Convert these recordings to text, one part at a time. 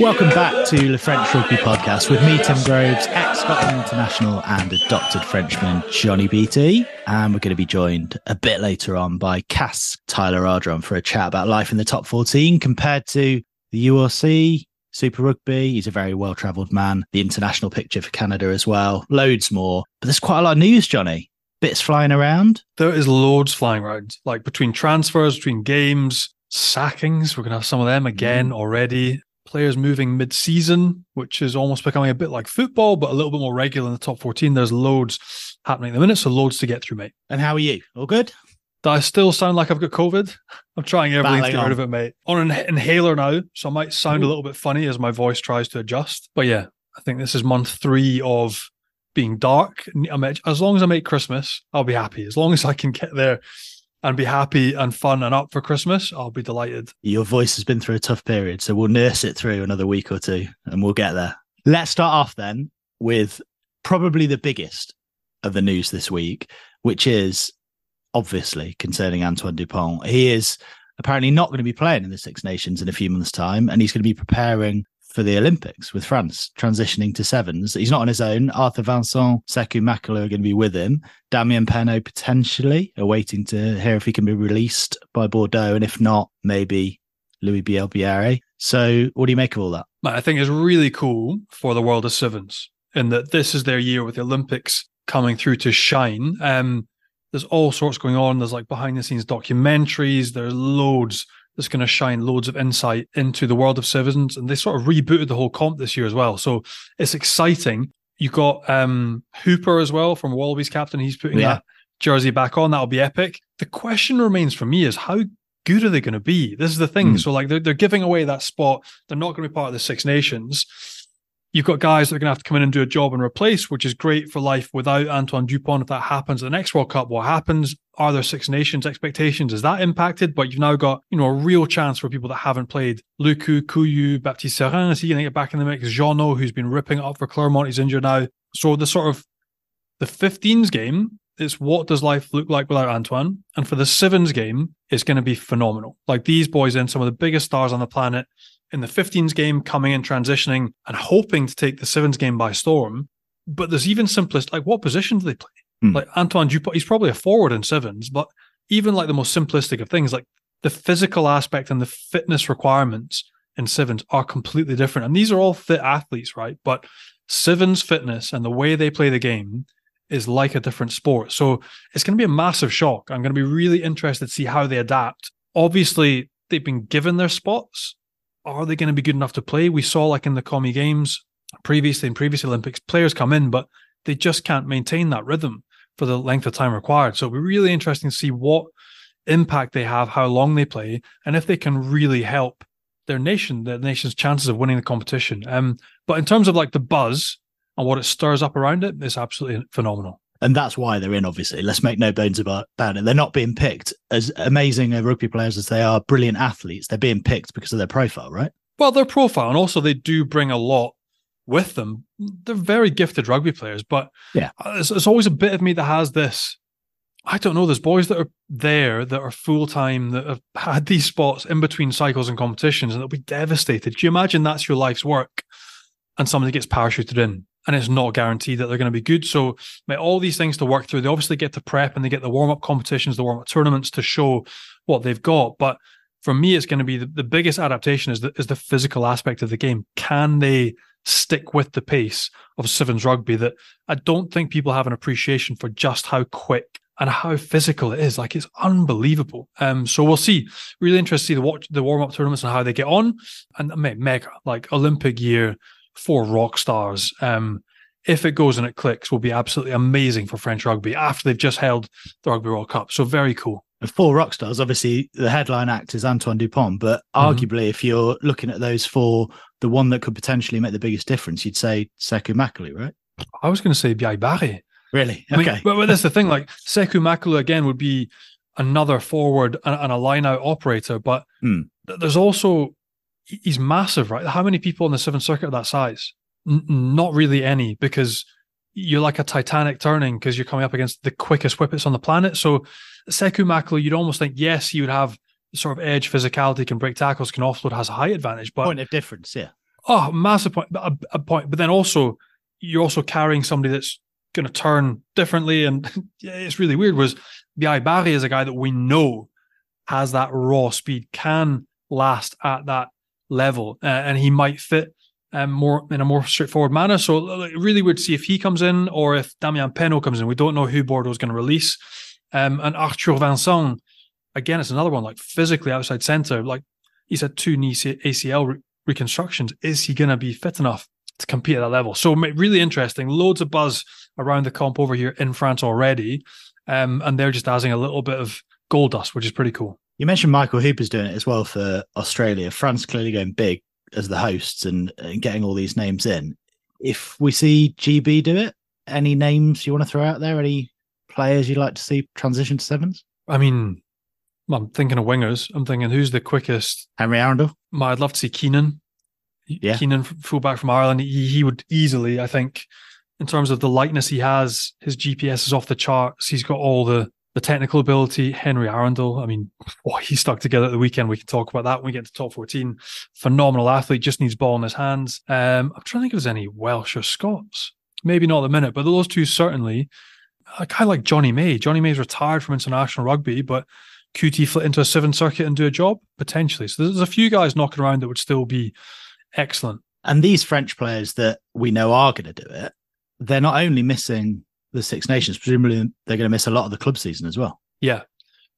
Welcome back to the French Rugby Podcast with me, Tim Groves, ex Scotland international and adopted Frenchman, Johnny BT. And we're going to be joined a bit later on by Castres Tyler Ardron for a chat about life in the top 14 compared to the URC, Super Rugby. He's a very well travelled man, the international picture for Canada as well, loads more. But there's quite a lot of news, Johnny. Bits flying around. There is loads flying around, like between transfers, between games, sackings. We're going to have some of them again Mm. already. Players moving mid season, which is almost becoming a bit like football, but a little bit more regular in the top 14. There's loads happening at the minute, so loads to get through, mate. And how are you? All good? Do I still sound like I've got COVID? I'm trying everything to Battling get rid of it, mate. On an inhaler now, so I might sound a little bit funny as my voice tries to adjust. But yeah, I think this is month three of being dark. As long as I make Christmas, I'll be happy. As long as I can get there and be happy and fun and up for Christmas, I'll be delighted. Your voice has been through a tough period, so we'll nurse it through another week or two and we'll get there. Let's start off then with probably the biggest of the news this week, which is obviously concerning Antoine Dupont. He is apparently not going to be playing in the Six Nations in a few months' time, and he's going to be preparing for the Olympics with France, transitioning to sevens. He's not on his own. Arthur Vincent, Sekou Macalou are going to be with him. Damien Penaud potentially awaiting to hear if he can be released by Bordeaux, and if not, maybe Louis Bielle-Biarrey. So, what do you make of all that? I think it's really cool for the world of sevens in that this is their year with the Olympics coming through to shine. Um, there's all sorts going on. There's like behind the scenes documentaries. There's loads that's going to shine loads of insight into the world of sevens. And they sort of rebooted the whole comp this year as well. So it's exciting. You got um, Hooper as well from Wallabies captain. He's putting Yeah. that jersey back on. That'll be epic. The question remains for me is how good are they going to be? This is the thing. Hmm. So like they're, they're giving away that spot. They're not going to be part of the Six Nations. You've got guys that are going to have to come in and do a job and replace, which is great for life without Antoine Dupont. If that happens at the next World Cup, what happens? Are there Six Nations expectations? Is that impacted? But you've now got, you know, a real chance for people that haven't played. Lucu, Couilloud, Baptiste Serin, is he going to get back in the mix? Jauneau, who's been ripping up for Clermont, he's injured now. So the sort of the 15s game is what does life look like without Antoine? And for the sevens game, it's going to be phenomenal. Like these boys in some of the biggest stars on the planet in the 15s game, coming in, transitioning, and hoping to take the sevens game by storm. But there's even simplest, like what position do they play? Hmm. Like Antoine Dupont, he's probably a forward in sevens, but even like the most simplistic of things, like the physical aspect and the fitness requirements in sevens are completely different. And these are all fit athletes, right? But sevens fitness and the way they play the game is like a different sport. So it's going to be a massive shock. I'm going to be really interested to see how they adapt. Obviously, they've been given their spots. Are they going to be good enough to play? We saw, like in the commie games, previously in previous Olympics, players come in, but they just can't maintain that rhythm for the length of time required. So it'll be really interesting to see what impact they have, how long they play, and if they can really help their nation, their nation's chances of winning the competition. Um, but in terms of like the buzz and what it stirs up around it, it's absolutely phenomenal. And that's why they're in, obviously. Let's make no bones about, about it. They're not being picked as amazing rugby players as they are, brilliant athletes. They're being picked because of their profile, right? Well, their profile, and also they do bring a lot with them. They're very gifted rugby players, but yeah, uh, it's always a bit of me that has this. I don't know. There's boys that are there that are full time that have had these spots in between cycles and competitions, and they'll be devastated. Do you imagine that's your life's work, and somebody gets parachuted in? And it's not guaranteed that they're going to be good. So, mate, all these things to work through. They obviously get to prep and they get the warm up competitions, the warm up tournaments to show what they've got. But for me, it's going to be the, the biggest adaptation is the, is the physical aspect of the game. Can they stick with the pace of sevens rugby? That I don't think people have an appreciation for just how quick and how physical it is. Like it's unbelievable. Um, so we'll see. Really interested to see the watch the warm up tournaments and how they get on. And mate, mega like Olympic year for rock stars. Um, if it goes and it clicks, will be absolutely amazing for French rugby after they've just held the Rugby World Cup. So very cool. Four rock stars, obviously the headline act is Antoine Dupont, but mm-hmm. arguably if you're looking at those four, the one that could potentially make the biggest difference, you'd say Sekou Macalou, right? I was going to say Bielle-Biarrey. Really? Okay. I mean, but, but that's the thing. Like Sekou Macalou again would be another forward and, and a line out operator, but mm. there's also he's massive, right? How many people in the Seventh Circuit are that size? N- not really any, because you're like a Titanic turning because you're coming up against the quickest whippets on the planet. So Sekou Macalou, you'd almost think, yes, he would have sort of edge, physicality, can break tackles, can offload, has a height advantage. But point of difference, yeah. Oh, massive point, a, a point. But then also, you're also carrying somebody that's going to turn differently, and it's really weird. Was Bielle-Biarrey is a guy that we know has that raw speed, can last at that level, uh, and he might fit um, more in a more straightforward manner. So really weird to see if he comes in or if Damien Penaud comes in. We don't know who Bordeaux is going to release. Um, and Arthur Vincent, again, it's another one like physically outside center. Like he's had two knee ACL re- reconstructions. Is he going to be fit enough to compete at that level? So really interesting. Loads of buzz around the comp over here in France already. Um, and they're just adding a little bit of gold dust, which is pretty cool. You mentioned Michael Hooper's doing it as well for Australia. France clearly going big as the hosts and, and getting all these names in. If we see GB do it, any names you want to throw out there? Any players you'd like to see transition to sevens? I mean, I'm thinking of wingers. I'm thinking who's the quickest? Henry Arundell. I'd love to see Keenan. Yeah. Keenan, fullback from Ireland. He, he would easily, I think, in terms of the lightness he has, his GPS is off the charts. He's got all the the technical ability, Henry Arundell. I mean, what he stuck together at the weekend. We can talk about that when we get to top 14. Phenomenal athlete, just needs ball in his hands. Um, I'm trying to think if there's any Welsh or Scots. Maybe not at the minute, but those two certainly. A guy like Johnny May. Johnny May's retired from international rugby, but QT flit into a seven circuit and do a job potentially. So there's a few guys knocking around that would still be excellent. And these French players that we know are going to do it, they're not only missing the Six Nations, presumably they're going to miss a lot of the club season as well. Yeah.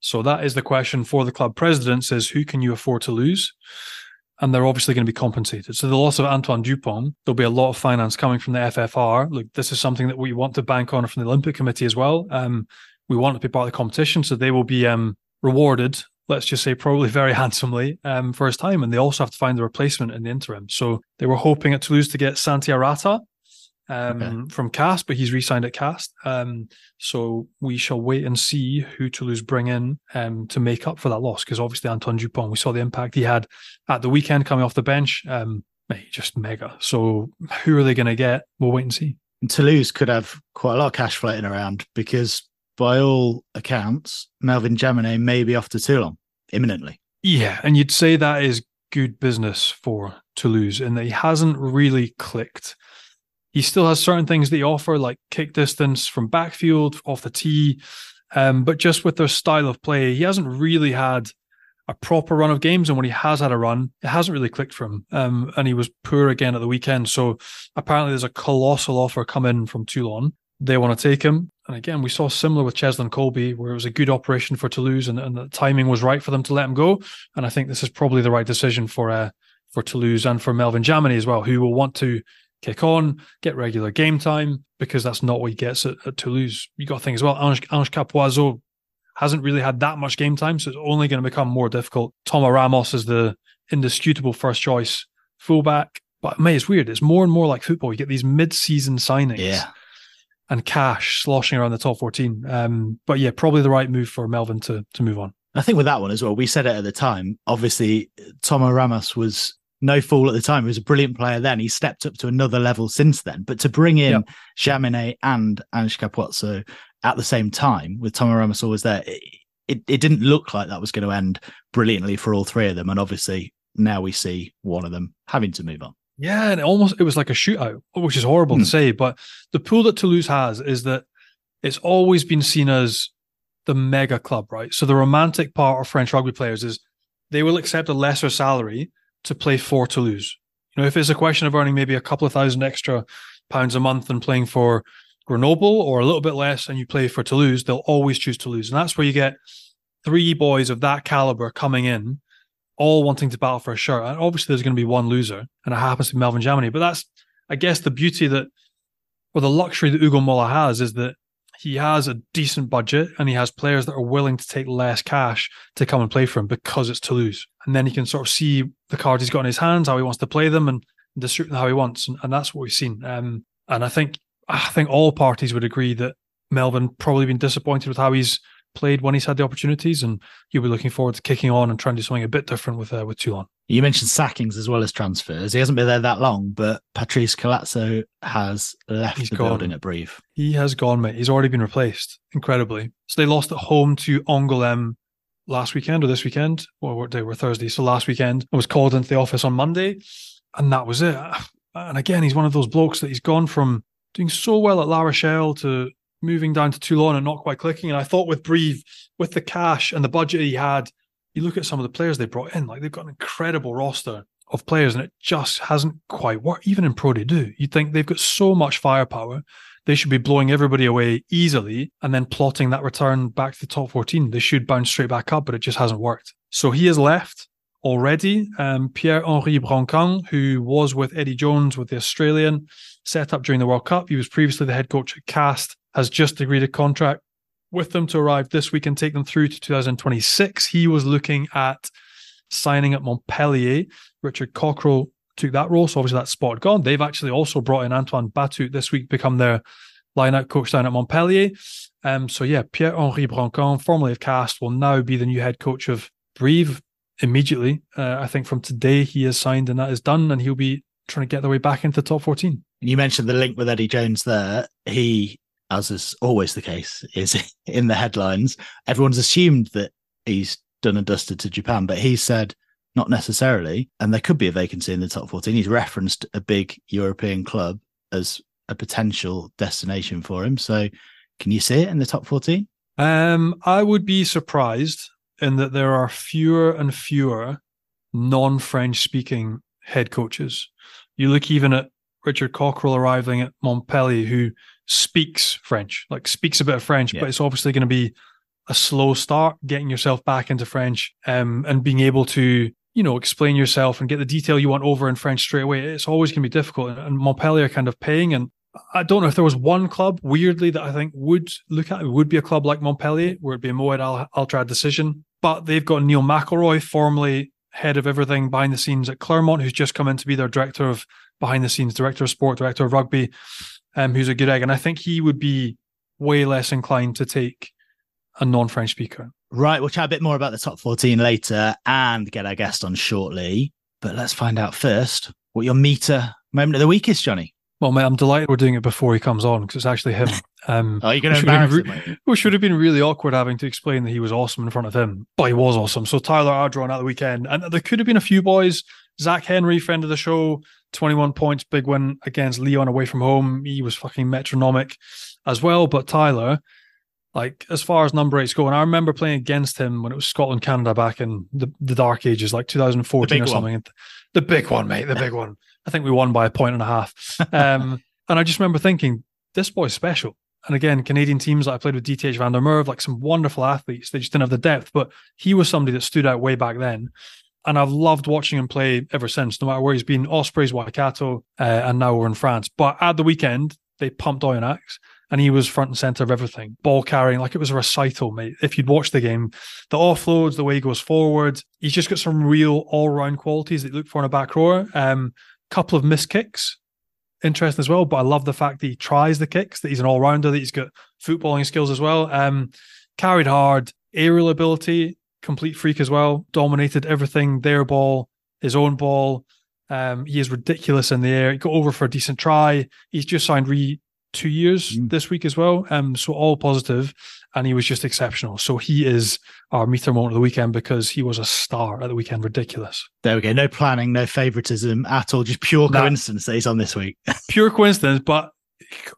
So that is the question for the club presidents is who can you afford to lose? And they're obviously going to be compensated. So the loss of Antoine Dupont, there'll be a lot of finance coming from the FFR. Look, this is something that we want to bank on from the Olympic Committee as well. Um, we want to be part of the competition, so they will be um, rewarded. Let's just say probably very handsomely um, for his time, and they also have to find a replacement in the interim. So they were hoping at Toulouse to get Santi Arata, um, okay. from Castres, but he's re-signed at Castres. Um, so we shall wait and see who Toulouse bring in um, to make up for that loss. Because obviously Antoine Dupont, we saw the impact he had at the weekend coming off the bench. Um, just mega. So who are they going to get? We'll wait and see. And Toulouse could have quite a lot of cash floating around because, by all accounts, Melvyn Jaminet may be off to Toulon imminently. Yeah, and you'd say that is good business for Toulouse, and that he hasn't really clicked he still has certain things that he offer, like kick distance from backfield, off the tee. Um, but just with their style of play, he hasn't really had a proper run of games. And when he has had a run, it hasn't really clicked for him. Um, and he was poor again at the weekend. So apparently there's a colossal offer coming from Toulon. They want to take him. And again, we saw similar with Cheslin Kolbe, where it was a good operation for Toulouse and, and the timing was right for them to let him go. And I think this is probably the right decision for uh, for Toulouse and for Melvyn Jaminet as well, who will want to kick on, get regular game time, because that's not what he gets at, at Toulouse. You got to think as well, Ange, Ange Capuozzo hasn't really had that much game time, so it's only going to become more difficult. Thomas Ramos is the indisputable first choice fullback. But mate, it's weird. It's more and more like football. You get these mid-season signings. Yeah. And cash sloshing around the top 14. Um, but yeah, probably the right move for Melvyn to to move on. I think with that one as well, we said it at the time. Obviously, Thomas Ramos was no fool at the time. He was a brilliant player then. He stepped up to another level since then. But to bring in yep. Jaminet and Ange Capuozzo at the same time with Thomas Ramos always there, it, it, it didn't look like that was going to end brilliantly for all three of them. And obviously, now we see one of them having to move on. Yeah, and it almost it was like a shootout, which is horrible to hmm. say. But the pool that Toulouse has is that it's always been seen as the mega club, right? So the romantic part of French rugby players is they will accept a lesser salary to play for Toulouse. You know, if it's a question of earning maybe a couple of thousand extra pounds a month and playing for Grenoble or a little bit less and you play for Toulouse, they'll always choose Toulouse. And that's where you get three boys of that caliber coming in all wanting to battle for a shirt. And obviously, there's going to be one loser, and it happens to be Melvyn Jaminet. But that's, I guess, the beauty that, or the luxury that Ugo Mola has is that he has a decent budget and he has players that are willing to take less cash to come and play for him because it's Toulouse. And then he can sort of see the cards he's got in his hands, how he wants to play them, and distribute them how he wants. And, and that's what we've seen. Um, and I think I think all parties would agree that Melvyn probably been disappointed with how he's played when he's had the opportunities, and you'll be looking forward to kicking on and trying to do something a bit different with uh, with Toulon. You mentioned sackings as well as transfers. He hasn't been there that long, but Patrice Collazo has left he's the gone. building at Brive. He has gone, mate. He's already been replaced, incredibly. So they lost at home to Angoulême last weekend or this weekend, or what day? We're Thursday. So last weekend, I was called into the office on Monday, and that was it. And again, he's one of those blokes that he's gone from doing so well at La Rochelle to moving down to Toulon and not quite clicking. And I thought with Brive, with the cash and the budget he had, you look at some of the players they brought in, like they've got an incredible roster of players, and it just hasn't quite worked. Even in Pro D2, you'd think they've got so much firepower. They should be blowing everybody away easily and then plotting that return back to the top 14. They should bounce straight back up, but it just hasn't worked. So he has left already. Um, Pierre-Henry Broncan, who was with Eddie Jones with the Australian, set up during the World Cup. He was previously the head coach at Castres has just agreed a contract with them to arrive this week and take them through to 2026. He was looking at signing at Montpellier. Richard Cockerill took that role, so obviously that spot gone. They've actually also brought in Antoine Battut this week, become their line-out coach down at Montpellier. Um, so yeah, Pierre-Henry Broncan, formerly of Castres, will now be the new head coach of Brive immediately. Uh, I think from today he is signed and that is done, and he'll be trying to get their way back into the top 14. You mentioned the link with Eddie Jones there. He as is always the case, is in the headlines. Everyone's assumed that he's done and dusted to Japan, but he said not necessarily. And there could be a vacancy in the top 14. He's referenced a big European club as a potential destination for him. So can you see it in the top 14? Um, I would be surprised in that there are fewer and fewer non French speaking head coaches. You look even at Richard Cockerill arriving at Montpellier, who speaks French, like speaks a bit of French, yeah. but it's obviously going to be a slow start getting yourself back into French um, and being able to, you know, explain yourself and get the detail you want over in French straight away. It's always going to be difficult. And Montpellier kind of paying. And I don't know if there was one club weirdly that I think would look at it would be a club like Montpellier, where it'd be a Mohed Al Altrad decision. But they've got Neil McIlroy, formerly head of everything behind the scenes at Clermont, who's just come in to be their director of behind the scenes, director of sport, director of rugby um, who's a good egg. And I think he would be way less inclined to take a non French speaker. Right. We'll chat a bit more about the top 14 later and get our guest on shortly. But let's find out first what your Meater moment of the week is, Johnny. Well, mate, I'm delighted we're doing it before he comes on because it's actually him. Um, oh, you're going to embarrass re- him, Which should have been really awkward having to explain that he was awesome in front of him, but he was awesome. So Tyler Ardron at the weekend, and there could have been a few boys. Zach Henry, friend of the show, 21 points, big win against Lyon away from home. He was fucking metronomic as well. But Tyler, like as far as number eights go, and I remember playing against him when it was Scotland Canada back in the, the dark ages, like 2014 or something. One. The big one, mate, the big one. I think we won by a point and a half. Um, and I just remember thinking, this boy's special. And again, Canadian teams that I played with DTH Van der Merwe, like some wonderful athletes, they just didn't have the depth. But he was somebody that stood out way back then. And I've loved watching him play ever since. No matter where he's been, Ospreys, Waikato, uh, and now we're in France. But at the weekend, they pumped Oyonnax, and he was front and center of everything, ball carrying like it was a recital, mate. If you'd watched the game, the offloads, the way he goes forward, he's just got some real all round qualities that you look for in a back rower. Um, couple of missed kicks, interesting as well. But I love the fact that he tries the kicks, that he's an all rounder, that he's got footballing skills as well. Um, carried hard, aerial ability, complete freak as well. Dominated everything, their ball, his own ball. Um, he is ridiculous in the air. He got over for a decent try. He's just signed re two years mm. this week as well. Um, so all positive, and he was just exceptional. So he is our Meater moment of the weekend because he was a star at the weekend. Ridiculous. There we go. No planning, no favoritism at all. Just pure coincidence that he's on this week. pure coincidence, but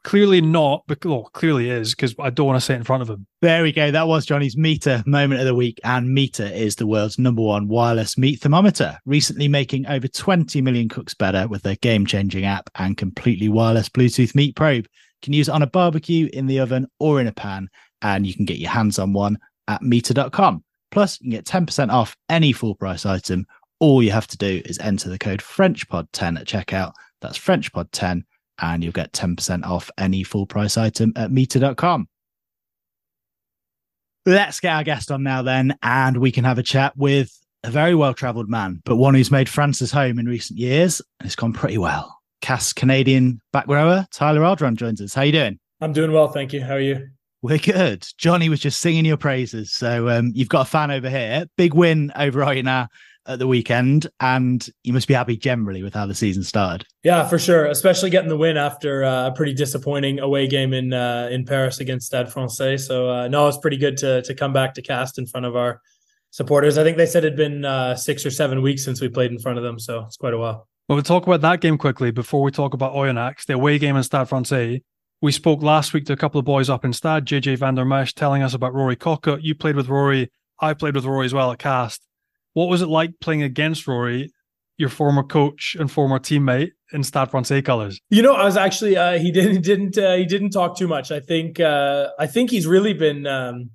clearly not, but well, clearly is because I don't want to say it in front of him. There we go. That was Johnny's Meater moment of the week, and Meater is the world's number one wireless meat thermometer, recently making over 20 million cooks better with their game-changing app and completely wireless Bluetooth meat probe. You can use it on a barbecue, in the oven, or in a pan, and you can get your hands on one at meater.com. Plus, you can get 10% off any full price item. All you have to do is enter the code FrenchPod10 at checkout. That's FrenchPod10 and you'll get 10% off any full price item at meater.com. Let's get our guest on now, then, and we can have a chat with a very well traveled man, but one who's made France's home in recent years and it's gone pretty well. Castres Canadian back rower Tyler Ardron joins us. How you doing? I'm doing well, thank you. How are you? We're good. Johnny was just singing your praises. So um, you've got a fan over here. Big win over Oyonnax at the weekend, and you must be happy generally with how the season started. Yeah, for sure. Especially getting the win after uh, a pretty disappointing away game in uh, in Paris against Stade Francais. So uh, no, it's pretty good to to come back to Castres in front of our supporters. I think they said it'd been uh, six or seven weeks since we played in front of them, so it's quite a while. Well, we'll talk about that game quickly before we talk about Oyonnax, the away game in Stade Francais. We spoke last week to a couple of boys up in Stade, JJ van der Mescht, telling us about Rory Kockott. You played with Rory. I played with Rory as well at Castres. What was it like playing against Rory, your former coach and former teammate in Stade Francais colors? You know, I was actually uh, he didn't didn't uh, he didn't talk too much. I think uh, I think he's really been um,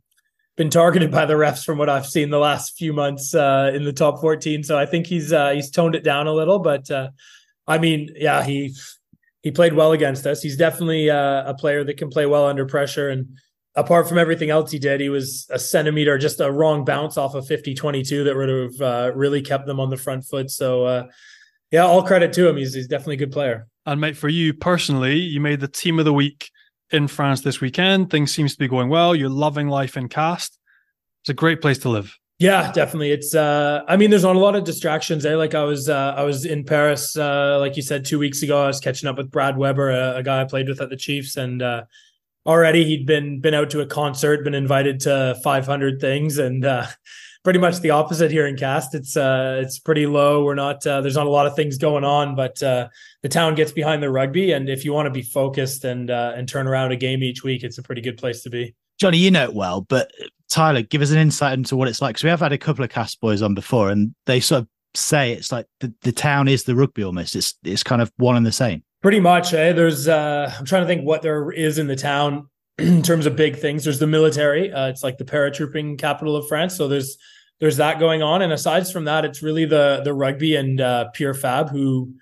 been targeted by the refs from what I've seen the last few months uh, in the top 14. So I think he's uh, he's toned it down a little. But uh, I mean, yeah, he he played well against us. He's definitely a player that can play well under pressure and apart from everything else he did, he was a centimeter, just a wrong bounce off of 50 22 that would have uh, really kept them on the front foot. So, uh, yeah, all credit to him. He's, he's definitely a good player. And, mate, for you personally, you made the team of the week in France this weekend. Things seems to be going well. You're loving life in Castres. It's a great place to live. Yeah, definitely. It's uh I mean there's not a lot of distractions there. Like I was uh I was in Paris uh like you said 2 weeks ago. I was catching up with Brad Weber, a, a guy I played with at the Chiefs and uh already he'd been been out to a concert, been invited to 500 things, and uh, pretty much the opposite here in Castres. It's uh, it's pretty low. We're not uh, there's not a lot of things going on, but uh, the town gets behind the rugby, and if you want to be focused and uh, and turn around a game each week, it's a pretty good place to be. Johnny, you know it well, but Tyler, give us an insight into what it's like because we have had a couple of Castres boys on before, and they sort of say it's like the, the town is the rugby almost. It's it's kind of one and the same. Pretty much. Eh? There's uh, I'm trying to think what there is in the town in terms of big things. There's the military. Uh, it's like the paratrooping capital of France. So there's there's that going on. And aside from that, it's really the the rugby and uh, Pierre Fabre who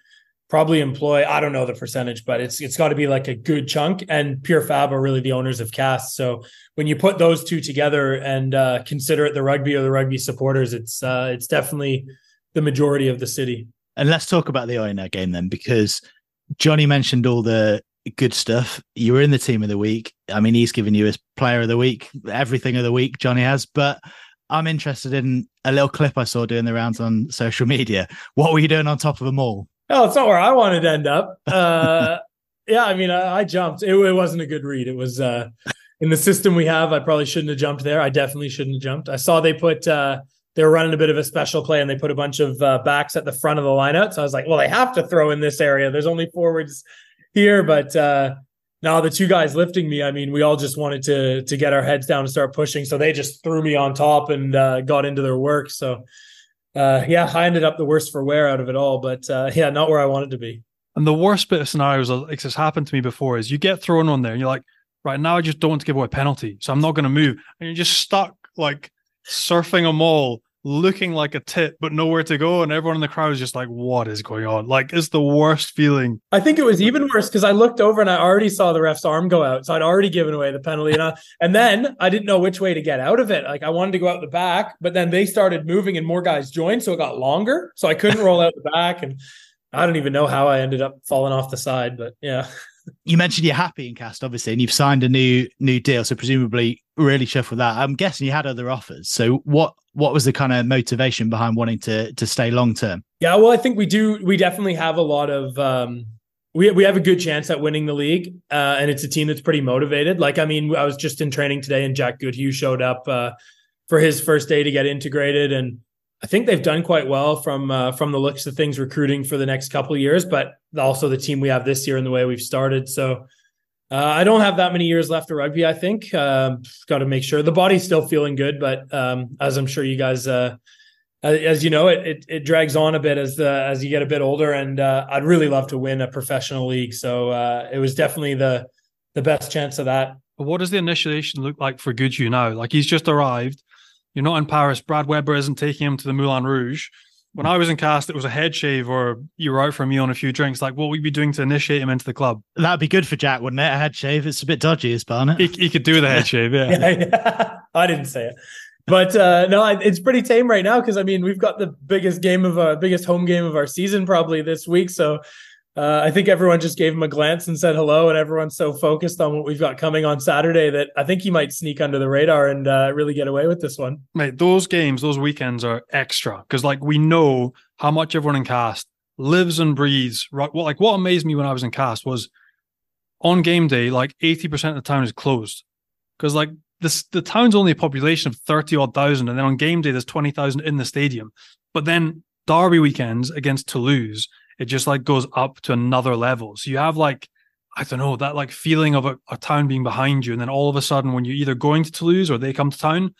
probably employ I don't know the percentage, but it's it's got to be like a good chunk. And Pierre Fabre are really the owners of Castres. So when you put those two together and uh, consider it the rugby or the rugby supporters, it's uh, it's definitely the majority of the city. And let's talk about the Oyonnax game then, because Johnny mentioned all the good stuff. You were in the team of the week. I mean, he's given you his player of the week, everything of the week, Johnny has. But I'm interested in a little clip I saw doing the rounds on social media. What were you doing on top of them all? Oh, it's not where I wanted to end up. Uh, yeah, I mean, I, I jumped. It, it, wasn't a good read. It was uh, in the system we have. I probably shouldn't have jumped there. I definitely shouldn't have jumped. I saw they put uh, they were running a bit of a special play and they put a bunch of uh, backs at the front of the lineup. So I was like, well, they have to throw in this area. There's only forwards here, but uh, now the two guys lifting me, I mean, we all just wanted to to get our heads down and start pushing. So they just threw me on top and uh, got into their work. So uh, yeah, I ended up the worst for wear out of it all, but uh, yeah, not where I wanted to be. And the worst bit of scenarios like this happened to me before is you get thrown on there and you're like, right now I just don't want to give away a penalty, so I'm not going to move, and you're just stuck like surfing a maul looking like a tit, but nowhere to go. And everyone in the crowd is just like, what is going on? Like, it's the worst feeling. I think it was even worse because I looked over and I already saw the ref's arm go out. So I'd already given away the penalty. And, I, and then I didn't know which way to get out of it. Like, I wanted to go out the back, but then they started moving and more guys joined. So it got longer. So I couldn't roll out the back. And I don't even know how I ended up falling off the side, but yeah. You mentioned you're happy in Castres, obviously, and you've signed a new new deal. So presumably, really chuffed with that. I'm guessing you had other offers. So what what was the kind of motivation behind wanting to to stay long term? Yeah, well, I think we do. We definitely have a lot of. Um, we we have a good chance at winning the league, uh, and it's a team that's pretty motivated. Like, I mean, I was just in training today, and Jack Goodhue showed up uh, for his first day to get integrated, and I think they've done quite well from uh, from the looks of things recruiting for the next couple years, but also the team we have this year and the way we've started. So uh, I don't have that many years left of rugby. I think um, got to make sure the body's still feeling good, but um, as I'm sure you guys, uh, as you know, it, it, it drags on a bit as the as you get a bit older. And uh, I'd really love to win a professional league, so uh, it was definitely the the best chance of that. What does the initiation look like for Goodhue now? Like he's just arrived you're not in Paris. Brad Weber isn't taking him to the Moulin Rouge. When I was in Castres, it was a head shave or you were out for a meal and a few drinks. Like, what would you be doing to initiate him into the club? That'd be good for Jack, wouldn't it? A head shave. It's a bit dodgy, is it? He, he could do the head shave, yeah. yeah, yeah. I didn't say it. But uh, no, it's pretty tame right now because I mean we've got the biggest game of our biggest home game of our season probably this week. So uh, I think everyone just gave him a glance and said hello, and everyone's so focused on what we've got coming on Saturday that I think he might sneak under the radar and uh, really get away with this one. Mate, those games, those weekends are extra because, like, we know how much everyone in Castres lives and breathes. Right, well, like, what amazed me when I was in Castres was on game day, like, eighty percent of the town is closed because, like, this the town's only a population of thirty odd thousand, and then on game day there's twenty thousand in the stadium. But then Derby weekends against Toulouse it just like goes up to another level. So you have like, I don't know, that like feeling of a, a town being behind you. And then all of a sudden, when you're either going to Toulouse or they come to town,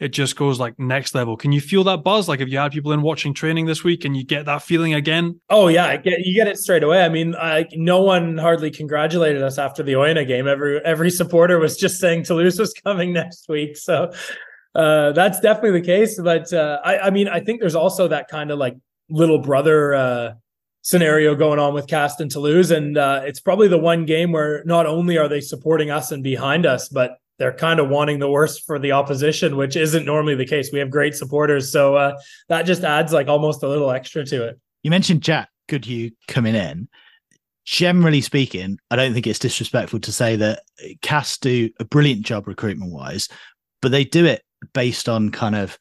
it just goes like next level. Can you feel that buzz? Like if you had people in watching training this week and you get that feeling again? Oh yeah, get, you get it straight away. I mean, I, no one hardly congratulated us after the Oyonnax game. Every every supporter was just saying Toulouse was coming next week. So uh, that's definitely the case. But uh, I, I mean, I think there's also that kind of like little brother uh, scenario going on with Castres and Toulouse. And uh, it's probably the one game where not only are they supporting us and behind us, but they're kind of wanting the worst for the opposition, which isn't normally the case. We have great supporters. So uh, that just adds like almost a little extra to it. You mentioned Jack Goodhue coming in. Generally speaking, I don't think it's disrespectful to say that Castres do a brilliant job recruitment wise, but they do it based on kind of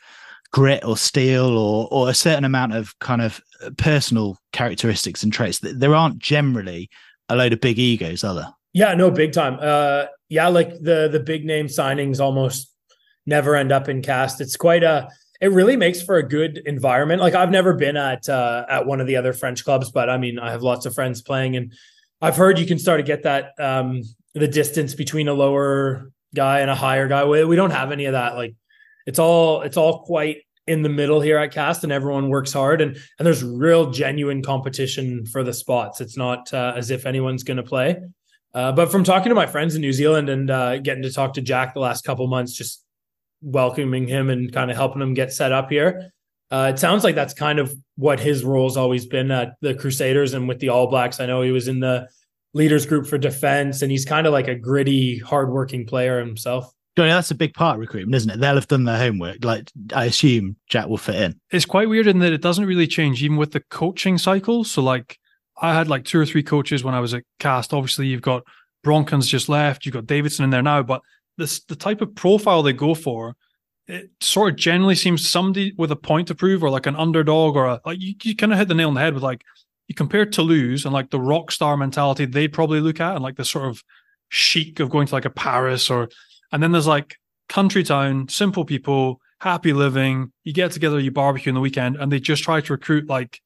grit or steel or or a certain amount of kind of personal characteristics and traits. There aren't generally a load of big egos, are there? Yeah, no, big time. Uh, yeah, like the the big name signings almost never end up in Castres. It's quite a. It really makes for a good environment. Like I've never been at uh, at one of the other French clubs, but I mean, I have lots of friends playing, and I've heard you can start to get that um, the distance between a lower guy and a higher guy. We, we don't have any of that. Like it's all it's all quite in the middle here at Castres, and everyone works hard, and and there's real genuine competition for the spots. It's not uh, as if anyone's going to play. Uh, but from talking to my friends in New Zealand and uh, getting to talk to Jack the last couple months, just welcoming him and kind of helping him get set up here, uh, it sounds like that's kind of what his role's always been at the Crusaders and with the All Blacks. I know he was in the leaders group for defense, and he's kind of like a gritty, hardworking player himself. Johnny, that's a big part of recruitment, isn't it? They'll have done their homework. Like I assume Jack will fit in. It's quite weird in that it doesn't really change even with the coaching cycle. So like I had like two or three coaches when I was at Castres. Obviously, you've got Broncan's just left, you've got Davidson in there now, but this the type of profile they go for, it sort of generally seems somebody with a point to prove or like an underdog or a like you, you kind of hit the nail on the head with like you compare Toulouse and like the rock star mentality they'd probably look at and like the sort of chic of going to like a Paris or and then there's like country town, simple people, happy living. You get together, you barbecue on the weekend, and they just try to recruit like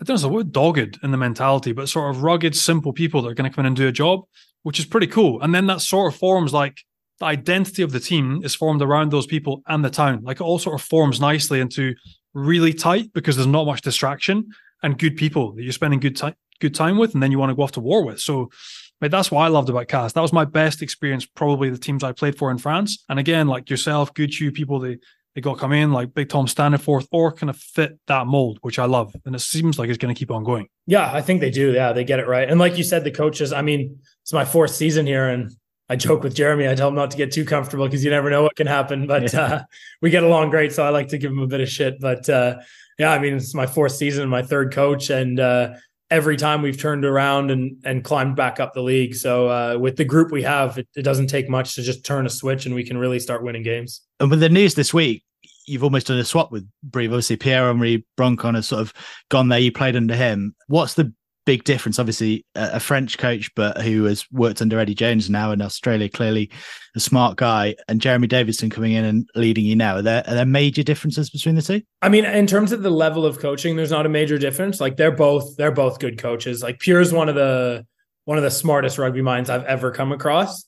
I don't know the word dogged in the mentality, but sort of rugged, simple people that are going to come in and do a job, which is pretty cool. And then that sort of forms like the identity of the team is formed around those people and the town. Like it all sort of forms nicely into really tight because there's not much distraction and good people that you're spending good time good time with, and then you want to go off to war with. So Right, that's what I loved about Castres. That was my best experience, probably the teams I played for in France. And again, like yourself, Goodhue, people they they got come in like Big Tom Staniforth or kind of fit that mold, which I love. And it seems like it's going to keep on going. Yeah, I think they do. Yeah, they get it right. And like you said, the coaches, I mean, it's my fourth season here and I joke with Jeremy. I tell him not to get too comfortable because you never know what can happen. But yeah. uh, we get along great, so I like to give him a bit of shit. But uh, yeah, I mean, it's my fourth season, my third coach, and uh, every time we've turned around and and climbed back up the league. So uh, with the group we have, it, it, doesn't take much to just turn a switch and we can really start winning games. And with the news this week, you've almost done a swap with Brive. Obviously, Pierre Henri Broncon has sort of gone there. You played under him. What's the big difference. Obviously, a, French coach, but who has worked under Eddie Jones now in Australia, clearly a smart guy, and Jeremy Davidson coming in and leading you now. Are there are there major differences between the two? I mean, in terms of the level of coaching, there's not a major difference. Like they're both they're both good coaches. Like Pierre's one of the one of the smartest rugby minds I've ever come across.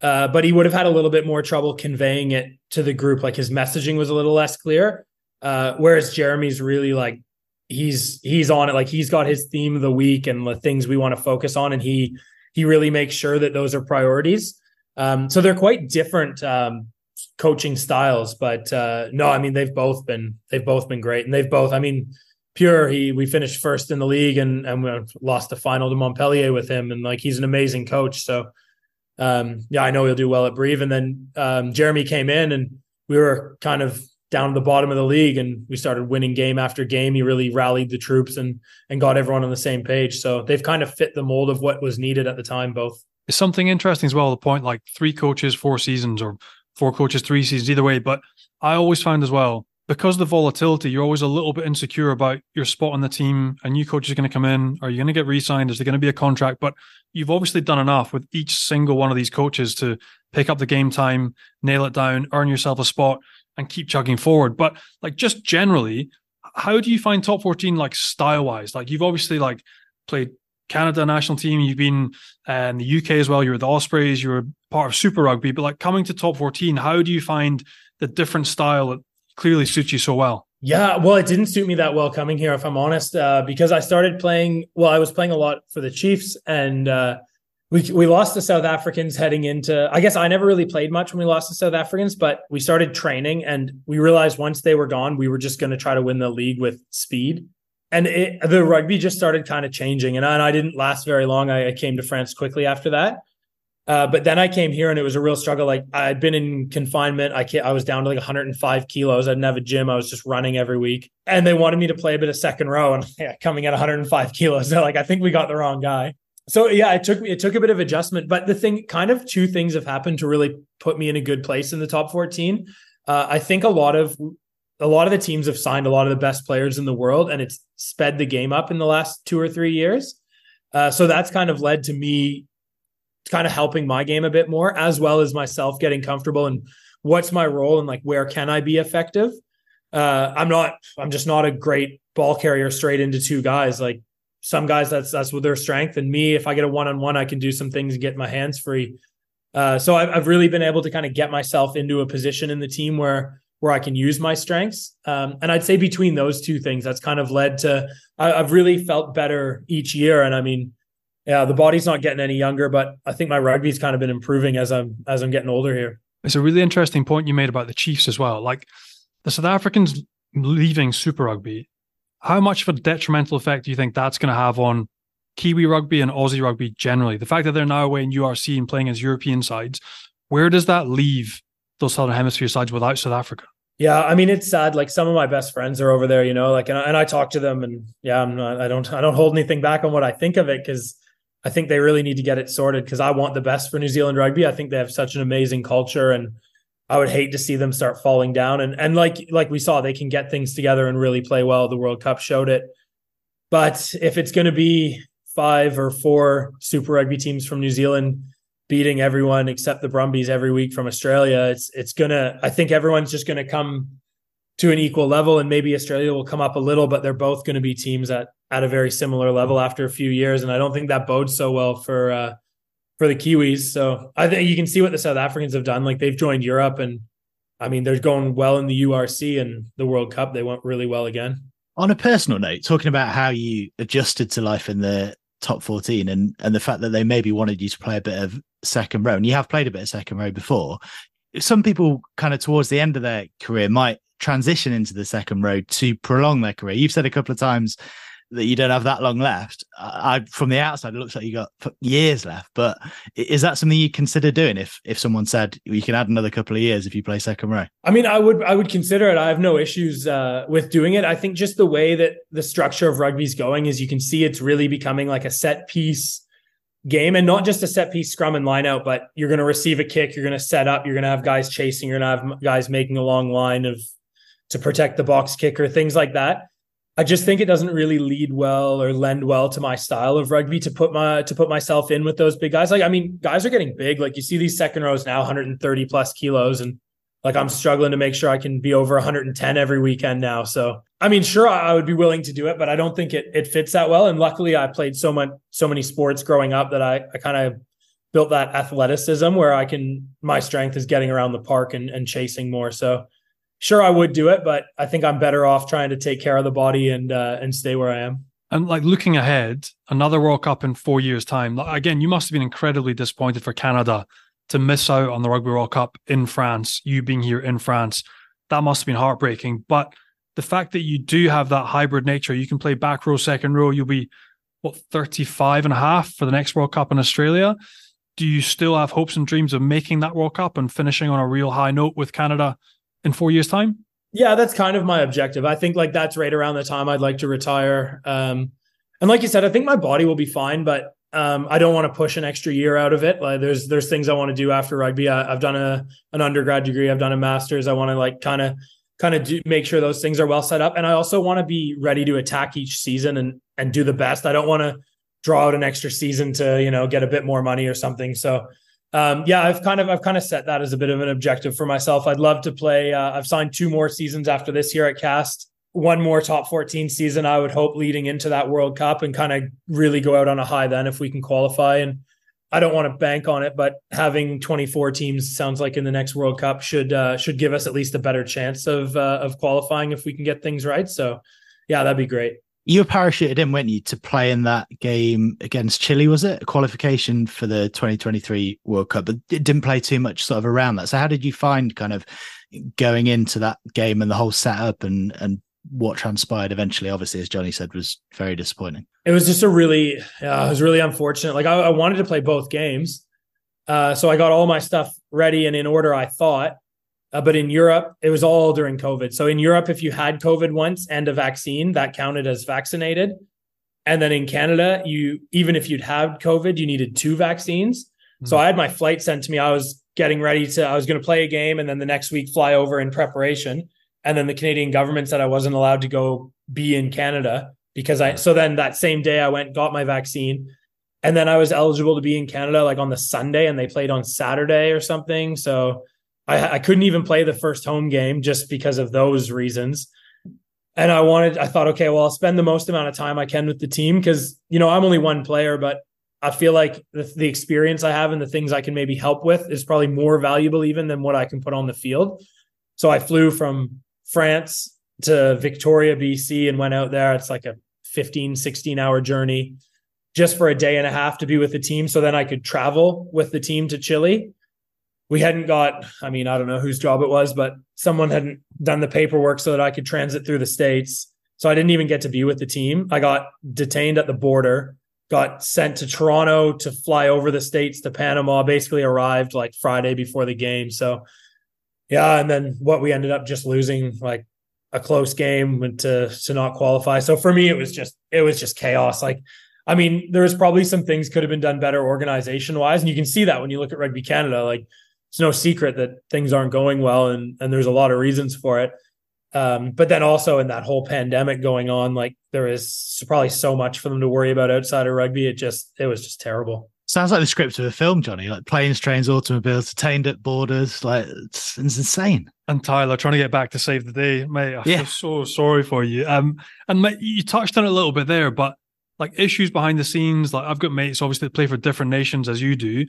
Uh, but he would have had a little bit more trouble conveying it to the group. Like his messaging was a little less clear. Uh, whereas Jeremy's really like he's he's on it. Like he's got his theme of the week and the things we want to focus on and he he really makes sure that those are priorities. Um, so they're quite different um, coaching styles but uh, no i mean they've both been they've both been great. And they've both i mean pure he we finished first in the league and and we lost the final to montpellier with him and like he's an amazing coach. So um, yeah i know he'll do well at Brive. And then um, jeremy came in and we were kind of down to the bottom of the league and we started winning game after game. He really rallied the troops and and got everyone on the same page. So they've kind of fit the mold of what was needed at the time, both. It's something interesting as well, the point like three coaches, four seasons, or four coaches, three seasons, either way. But I always find as well, because of the volatility, you're always a little bit insecure about your spot on the team. A new coach is going to come in. Are you going to get re-signed? Is there going to be a contract? But you've obviously done enough with each single one of these coaches to pick up the game time, nail it down, earn yourself a spot and keep chugging forward. But like just generally, how do you find top 14 like style wise? Like you've obviously like played Canada national team, you've been uh, in the UK as well, you're the Ospreys, you're part of Super Rugby, but like coming to top 14, how do you find the different style that clearly suits you so well? Yeah, well, it didn't suit me that well coming here, if I'm honest, uh, because I started playing. Well, I was playing a lot for the Chiefs, and uh, we we lost the South Africans heading into. I guess I never really played much when we lost the South Africans, but we started training and we realized once they were gone, we were just going to try to win the league with speed. And it, the rugby just started kind of changing, and I, and I didn't last very long. I, I, came to France quickly after that. Uh, but then I came here and it was a real struggle. Like I'd been in confinement. I I was down to like 105 kilos. I didn't have a gym. I was just running every week. And they wanted me to play a bit of second row. And yeah, coming at 105 kilos, they're like, I think we got the wrong guy so yeah, it took me it took a bit of adjustment, but the thing kind of two things have happened to really put me in a good place in the top 14. Uh, I think a lot of a lot of the teams have signed a lot of the best players in the world, and it's sped the game up in the last two or three years. Uh, so that's kind of led to me kind of helping my game a bit more, as well as myself getting comfortable and what's my role and like where can I be effective. Uh, I'm not. I'm just not a great ball carrier straight into two guys. Like some guys that's that's with their strength. And me if i get a one-on-one i can do some things and get my hands free. Uh, so I've, I've, really been able to kind of get myself into a position in the team where where i can use my strengths. Um, and i'd say between those two things that's kind of led to I, have really felt better each year. And i mean yeah the body's not getting any younger but i think my rugby's kind of been improving as i'm as i'm getting older here. It's a really interesting point you made about the chiefs as well. Like the south africans leaving super rugby how much of a detrimental effect do you think that's going to have on Kiwi rugby and Aussie rugby generally? The fact that they're now away in URC and playing as European sides, where does that leave those Southern Hemisphere sides without South Africa? Yeah, I mean it's sad. Like some of my best friends are over there, you know. Like, and I, and I talk to them, and yeah, I'm not. I don't. I don't hold anything back on what I think of it because I think they really need to get it sorted. Because I want the best for New Zealand rugby. I think they have such an amazing culture, and I would hate to see them start falling down. And and like like we saw, they can get things together and really play well. The World Cup showed it. But if it's going to be five or four Super Rugby teams from New Zealand beating everyone except the Brumbies every week from Australia, it's it's gonna. I think everyone's just going to come to an equal level, and maybe Australia will come up a little, but they're both going to be teams at at a very similar level after a few years. And I don't think that bodes so well for. Uh, for the Kiwis. So I think you can see what the South Africans have done. Like they've joined Europe and I mean they're going well in the URC and the World Cup. They went really well again. On a personal note, talking about how you adjusted to life in the top 14 and and the fact that they maybe wanted you to play a bit of second row and you have played a bit of second row before some people kind of towards the end of their career might transition into the second row to prolong their career? You've said a couple of times that you don't have that long left. I, from the outside, it looks like you got years left. But is that something you consider doing if if someone said you can add another couple of years if you play second row? I mean, I would I would consider it. I have no issues uh, with doing it. I think just the way that the structure of rugby's going is you can see it's really becoming like a set piece game and not just a set piece scrum and line out, but you're going to receive a kick, you're going to set up, you're going to have guys chasing, you're going to have guys making a long line of to protect the box kicker, things like that. I just think it doesn't really lead well or lend well to my style of rugby to put my to put myself in with those big guys. Like I mean, guys are getting big. Like you see these second rows now, 130 plus kilos, and like I'm struggling to make sure I can be over 110 every weekend now. So I mean, sure, I would be willing to do it, but I don't think it it fits that well. And luckily, I played so much so many sports growing up that I I kind of built that athleticism where I can my strength is getting around the park and, and chasing more. So sure I would do it, but I think I'm better off trying to take care of the body and uh, and stay where I am. And like looking ahead, another World Cup in four years' time. Again, you must have been incredibly disappointed for Canada to miss out on the Rugby World Cup in France. You being here in France, that must have been heartbreaking. But the fact that you do have that hybrid nature, you can play back row, second row. You'll be what 35 and a half for the next World Cup in Australia. Do you still have hopes and dreams of making that World Cup and finishing on a real high note with Canada in four years' time? Yeah, that's kind of my objective. I think like that's right around the time I'd like to retire. Um, and like you said, I think my body will be fine, but um, I don't want to push an extra year out of it. Like there's there's things I want to do after rugby. I, have done a an undergrad degree. I've done a master's. I want to like kind of kind of do, make sure those things are well set up. And I also want to be ready to attack each season and and do the best. I don't want to draw out an extra season to you know get a bit more money or something. So um, yeah, I've kind of I've kind of set that as a bit of an objective for myself. I'd love to play. Uh, I've signed two more seasons after this here at Castres. One more top 14 season, I would hope, leading into that World Cup and kind of really go out on a high then if we can qualify. And I don't want to bank on it, but having 24 teams sounds like in the next World Cup should uh, should give us at least a better chance of uh, of qualifying if we can get things right. So, yeah, that'd be great you were parachuted in, weren't you, to play in that game against Chile? Was it a qualification for the 2023 World Cup? But it didn't play too much sort of around that. So, how did you find kind of going into that game and the whole setup and and what transpired eventually? Obviously, as Johnny said, was very disappointing. It was just a really, uh, it was really unfortunate. Like I, I wanted to play both games, uh, so I got all my stuff ready and in order. I thought, uh, but in Europe, it was all during COVID. So in Europe, if you had COVID once and a vaccine, that counted as vaccinated. And then in Canada, you even if you'd had COVID, you needed two vaccines. Mm-hmm. So I had my flight sent to me. I was getting ready to, I was going to play a game and then the next week fly over in preparation. And then the Canadian government said I wasn't allowed to go be in Canada because I, so then that same day I went, got my vaccine. And then I was eligible to be in Canada like on the Sunday and they played on Saturday or something. So I, I couldn't even play the first home game just because of those reasons. And I wanted, I thought, okay, well, I'll spend the most amount of time I can with the team because, you know, I'm only one player, but I feel like the, the, experience I have and the things I can maybe help with is probably more valuable even than what I can put on the field. So I flew from France to Victoria, BC, and went out there. It's like a 15, 16 hour journey just for a day and a half to be with the team. So then I could travel with the team to Chile we hadn't got i mean i don't know whose job it was but someone hadn't done the paperwork so that i could transit through the states so i didn't even get to be with the team i got detained at the border got sent to toronto to fly over the states to panama basically arrived like friday before the game so yeah and then what we ended up just losing like a close game to to not qualify so for me it was just it was just chaos like I mean, there was probably some things could have been done better organization wise. And you can see that when you look at Rugby Canada. Like it's no secret that things aren't going well and and there's a lot of reasons for it um, but then also in that whole pandemic going on like there is probably so much for them to worry about outside of rugby it just it was just terrible sounds like the script of a film johnny like planes trains automobiles detained at borders like it's, it's insane and Tyler trying to get back to save the day, mate. I yeah. feel so sorry for you. Um, and mate, you touched on it a little bit there, but like issues behind the scenes. Like I've got mates obviously that play for different nations as you do,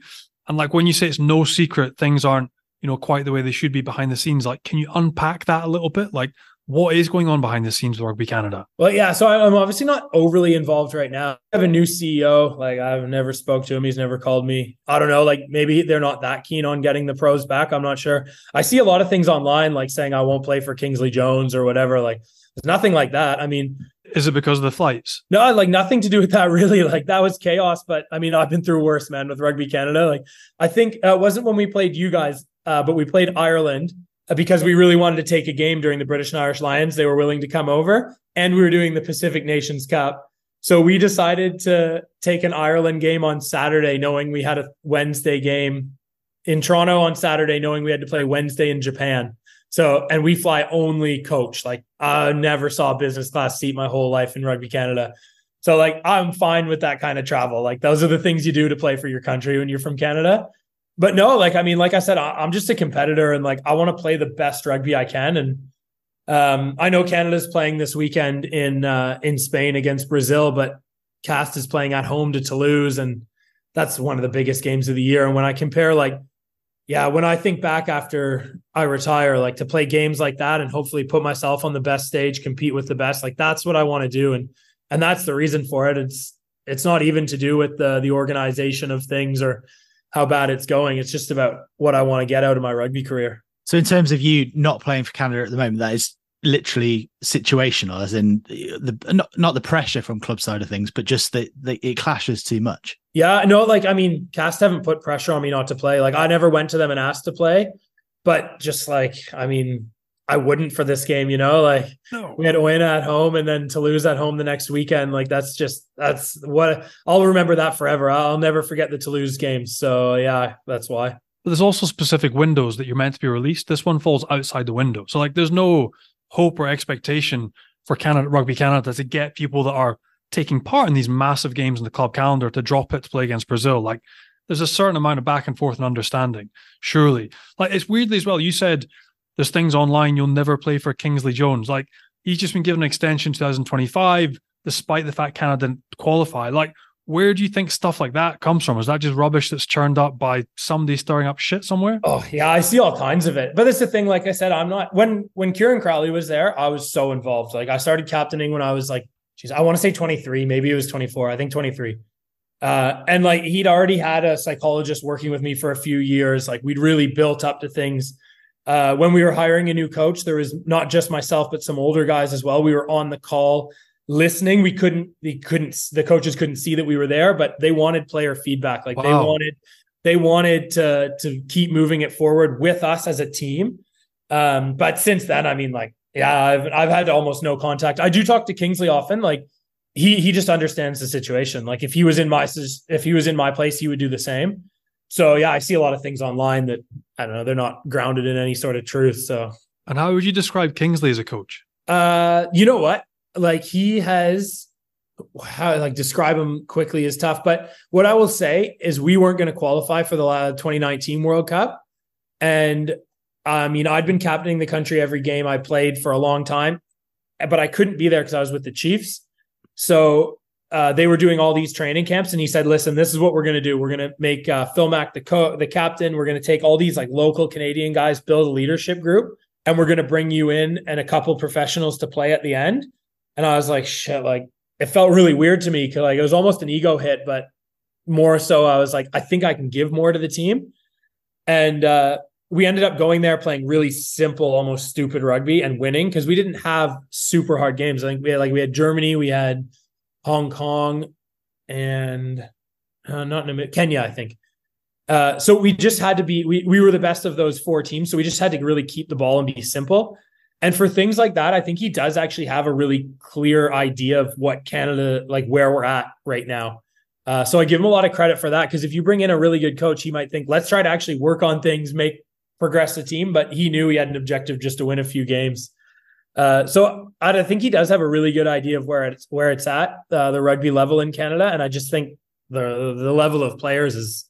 and like when you say it's no secret, things aren't, you know, quite the way they should be behind the scenes. Like, can you unpack that a little bit? Like, what is going on behind the scenes with Rugby Canada? Well, yeah. So I'm obviously not overly involved right now. I have a new CEO. Like I've never spoke to him. He's never called me. I don't know. Like maybe they're not that keen on getting the pros back. I'm not sure. I see a lot of things online, like saying I won't play for Kingsley Jones or whatever. Like there's nothing like that. I mean, is it because of the flights? No, like nothing to do with that really. Like that was chaos. But I mean, I've been through worse, man, with Rugby Canada. Like I think uh, it wasn't when we played you guys, uh, but we played Ireland uh, because we really wanted to take a game during the British and Irish Lions. They were willing to come over, and we were doing the Pacific Nations Cup. So we decided to take an Ireland game on Saturday, knowing we had a Wednesday game in Toronto on Saturday, knowing we had to play Wednesday in Japan. So, and we fly only coach. Like I never saw a business class seat my whole life in Rugby Canada. So, like I'm fine with that kind of travel. Like those are the things you do to play for your country when you're from Canada but no, like I mean, like I said, I'm just a competitor, and like I want to play the best rugby I can. And um, I know Canada's playing this weekend in uh, in Spain against Brazil, but Castres is playing at home to Toulouse, and that's one of the biggest games of the year. And when I compare, like, yeah, when I think back after I retire, like to play games like that and hopefully put myself on the best stage, compete with the best, like that's what I want to do, and and that's the reason for it. It's it's not even to do with the the organization of things or how bad it's going. It's just about what I want to get out of my rugby career. So, in terms of you not playing for Canada at the moment, that is literally situational, as in the not, not the pressure from club side of things, but just that it clashes too much. Yeah, no, like I mean, Castres haven't put pressure on me not to play. Like I never went to them and asked to play, but just like I mean, I wouldn't for this game, you know, like no. we had Oyonnax at home and then Toulouse at home the next weekend. Like that's just, that's what I'll remember that forever. I'll never forget the Toulouse game. So yeah, that's why. But there's also specific windows that you're meant to be released. This one falls outside the window. So like there's no hope or expectation for Canada, Rugby Canada to get people that are taking part in these massive games in the club calendar to drop it to play against Brazil. Like there's a certain amount of back and forth and understanding, surely. Like it's weirdly as well. You said there's things online you'll never play for Kingsley Jones. Like he's just been given an extension 2025, despite the fact Canada didn't qualify. Like, where do you think stuff like that comes from? Is that just rubbish that's churned up by somebody stirring up shit somewhere? Oh yeah, I see all kinds of it. But it's the thing, like I said, I'm not when when Kieran Crowley was there, I was so involved. Like I started captaining when I was like, geez, I want to say 23, maybe it was 24. I think 23. Uh, and like he'd already had a psychologist working with me for a few years. Like we'd really built up to things uh, when we were hiring a new coach, there was not just myself, but some older guys as well. We were on the call listening. We couldn't, we couldn't, the coaches couldn't see that we were there, but they wanted player feedback. Like wow. they wanted, they wanted to to keep moving it forward with us as a team. Um, but since then, I mean, like, yeah, I've I've had almost no contact. I do talk to Kingsley often. Like he he just understands the situation. Like if he was in my if he was in my place, he would do the same so yeah, I see a lot of things online that I don't know, they're not grounded in any sort of truth. So And how would you describe Kingsley as a coach? Uh you know what? Like he has how like describe him quickly is tough, but what I will say is we weren't going to qualify for the 2019 World Cup and I mean, I'd been captaining the country every game I played for a long time, but I couldn't be there because I was with the Chiefs. So uh, they were doing all these training camps, and he said, "Listen, this is what we're going to do. We're going to make uh, Phil Mack the co- the captain. We're going to take all these like local Canadian guys, build a leadership group, and we're going to bring you in and a couple professionals to play at the end." And I was like, "Shit!" Like it felt really weird to me because like it was almost an ego hit, but more so, I was like, "I think I can give more to the team." And uh, we ended up going there playing really simple, almost stupid rugby and winning because we didn't have super hard games. I think we had like we had Germany, we had Hong Kong, and uh, not Namibia, Kenya, I think. Uh, so we just had to be we we were the best of those four teams, so we just had to really keep the ball and be simple. And for things like that, I think he does actually have a really clear idea of what Canada like where we're at right now. Uh, so I give him a lot of credit for that because if you bring in a really good coach, he might think let's try to actually work on things, make progress the team. But he knew he had an objective just to win a few games. Uh, so I think he does have a really good idea of where it's where it's at uh, the rugby level in Canada, and I just think the the level of players is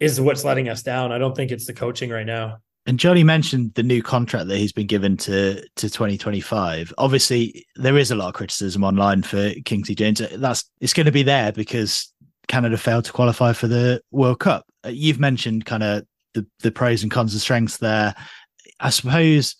is what's letting us down. I don't think it's the coaching right now. And Johnny mentioned the new contract that he's been given to to 2025. Obviously, there is a lot of criticism online for Kingsley Jones. That's it's going to be there because Canada failed to qualify for the World Cup. Uh, you've mentioned kind of the the pros and cons and strengths there. I suppose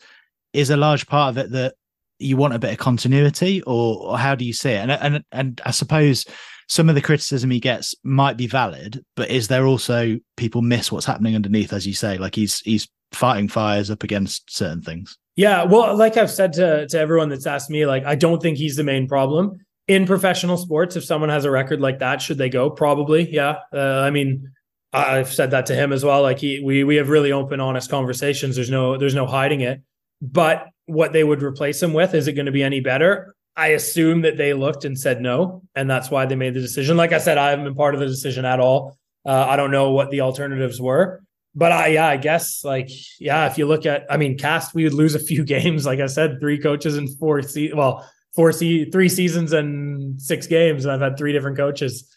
is a large part of it that you want a bit of continuity, or, or how do you see it? And and and I suppose some of the criticism he gets might be valid, but is there also people miss what's happening underneath, as you say, like he's he's fighting fires up against certain things. Yeah, well, like I've said to to everyone that's asked me, like I don't think he's the main problem in professional sports. If someone has a record like that, should they go? Probably, yeah. Uh, I mean, I've said that to him as well. Like he, we we have really open, honest conversations. There's no there's no hiding it. But what they would replace him with is it going to be any better? I assume that they looked and said no, and that's why they made the decision. Like I said, I haven't been part of the decision at all. Uh, I don't know what the alternatives were, but I yeah, I guess like yeah, if you look at, I mean, Castres we would lose a few games. Like I said, three coaches in four se- well, four se- three seasons and six games, and I've had three different coaches.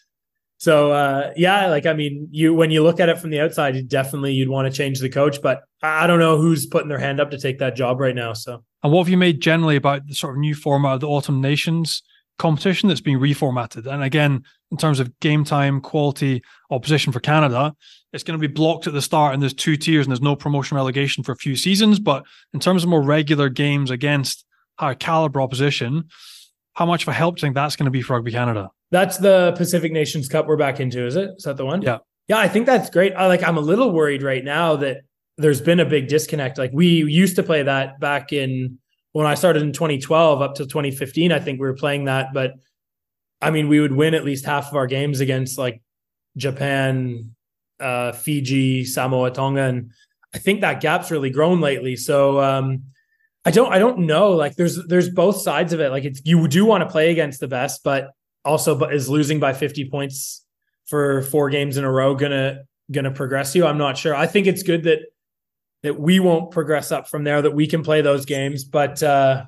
So uh, yeah, like I mean, you when you look at it from the outside, you definitely you'd want to change the coach, but I don't know who's putting their hand up to take that job right now. So and what have you made generally about the sort of new format of the Autumn Nations competition that's being reformatted? And again, in terms of game time, quality, opposition for Canada, it's going to be blocked at the start and there's two tiers and there's no promotion relegation for a few seasons. But in terms of more regular games against higher caliber opposition, how much of a help do you think that's going to be for Rugby Canada? That's the Pacific Nations Cup we're back into, is it? Is that the one? Yeah. Yeah, I think that's great. I like I'm a little worried right now that there's been a big disconnect. Like we used to play that back in when I started in 2012 up to 2015. I think we were playing that, but I mean, we would win at least half of our games against like Japan, uh, Fiji, Samoa, Tonga, and I think that gap's really grown lately. So um, I don't I don't know. Like there's there's both sides of it. Like it's you do want to play against the best, but also but is losing by 50 points for four games in a row gonna gonna progress you? I'm not sure. I think it's good that that we won't progress up from there, that we can play those games. But uh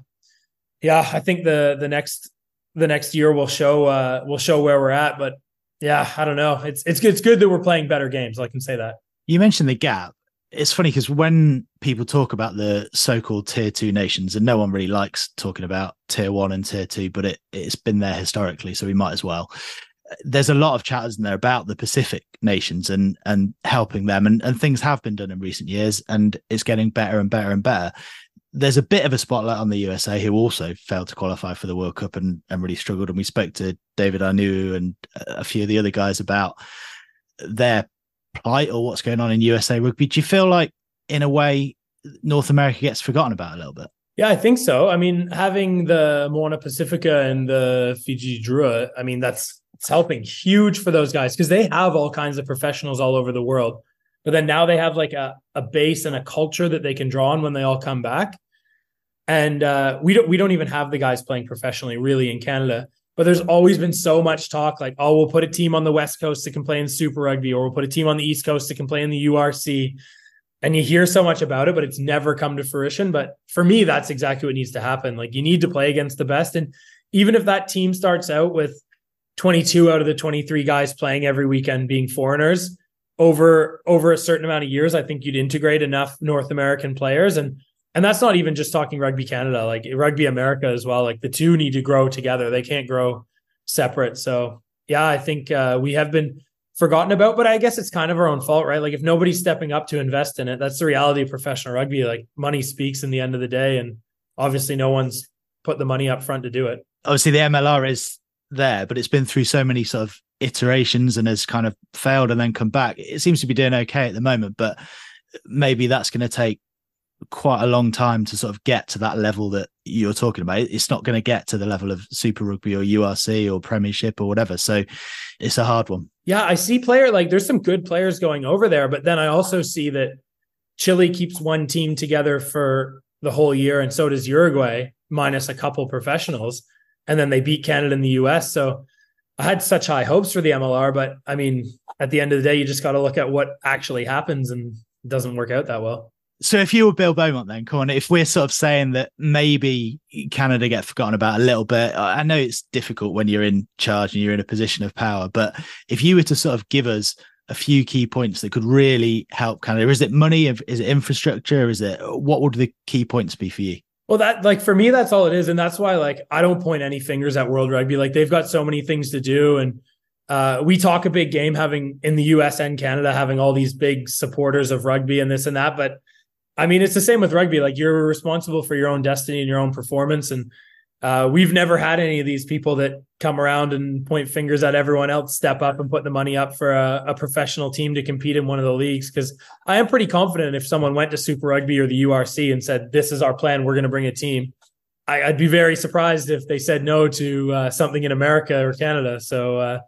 yeah, I think the the next the next year will show uh will show where we're at. But yeah, I don't know. It's it's it's good that we're playing better games. I can say that. You mentioned the gap. It's funny because when people talk about the so-called tier two nations, and no one really likes talking about tier one and tier two, but it it's been there historically, so we might as well. There's a lot of chatters in there about the Pacific nations and and helping them, and and things have been done in recent years, and it's getting better and better and better. There's a bit of a spotlight on the USA, who also failed to qualify for the World Cup and and really struggled. And we spoke to David Ainu'u and a few of the other guys about their plight or what's going on in USA rugby. Do you feel like, in a way, North America gets forgotten about a little bit? Yeah, I think so. I mean, having the Moana Pacifica and the Fiji Drua, I mean, that's it's helping huge for those guys because they have all kinds of professionals all over the world. But then now they have like a, a base and a culture that they can draw on when they all come back. And uh, we don't we don't even have the guys playing professionally really in Canada. But there's always been so much talk like, oh, we'll put a team on the West Coast to play in Super Rugby, or we'll put a team on the East Coast to play in the URC. And you hear so much about it, but it's never come to fruition. But for me, that's exactly what needs to happen. Like you need to play against the best. And even if that team starts out with 22 out of the 23 guys playing every weekend being foreigners over over a certain amount of years, I think you'd integrate enough North American players and and that's not even just talking rugby Canada, like rugby America as well. Like the two need to grow together; they can't grow separate. So yeah, I think uh, we have been forgotten about, but I guess it's kind of our own fault, right? Like if nobody's stepping up to invest in it, that's the reality of professional rugby. Like money speaks in the end of the day, and obviously no one's put the money up front to do it. Obviously, the MLR is there, but it's been through so many sort of iterations and has kind of failed and then come back. It seems to be doing okay at the moment, but maybe that's going to take quite a long time to sort of get to that level that you're talking about. It's not going to get to the level of Super Rugby or URC or Premiership or whatever. So it's a hard one. Yeah, I see player like there's some good players going over there, but then I also see that Chile keeps one team together for the whole year, and so does Uruguay, minus a couple professionals, and then they beat Canada and the US. So I had such high hopes for the MLR, but I mean, at the end of the day, you just got to look at what actually happens, and it doesn't work out that well. So if you were Bill Beaumont, then Corn, if we're sort of saying that maybe Canada get forgotten about a little bit, I know it's difficult when you're in charge and you're in a position of power, but if you were to sort of give us a few key points that could really help Canada, is it money? Is it infrastructure? Is it what would the key points be for you? Well, that like for me, that's all it is, and that's why like I don't point any fingers at World Rugby. Like they've got so many things to do, and uh, we talk a big game having in the U.S. and Canada having all these big supporters of rugby and this and that, but I mean, it's the same with rugby. Like you're responsible for your own destiny and your own performance. And uh, we've never had any of these people that come around and point fingers at everyone else, step up and put the money up for a, a professional team to compete in one of the leagues. Because I am pretty confident if someone went to Super Rugby or the URC and said, "This is our plan, we're going to bring a team," I, would be very surprised if they said no to uh, something in America or Canada. So, uh,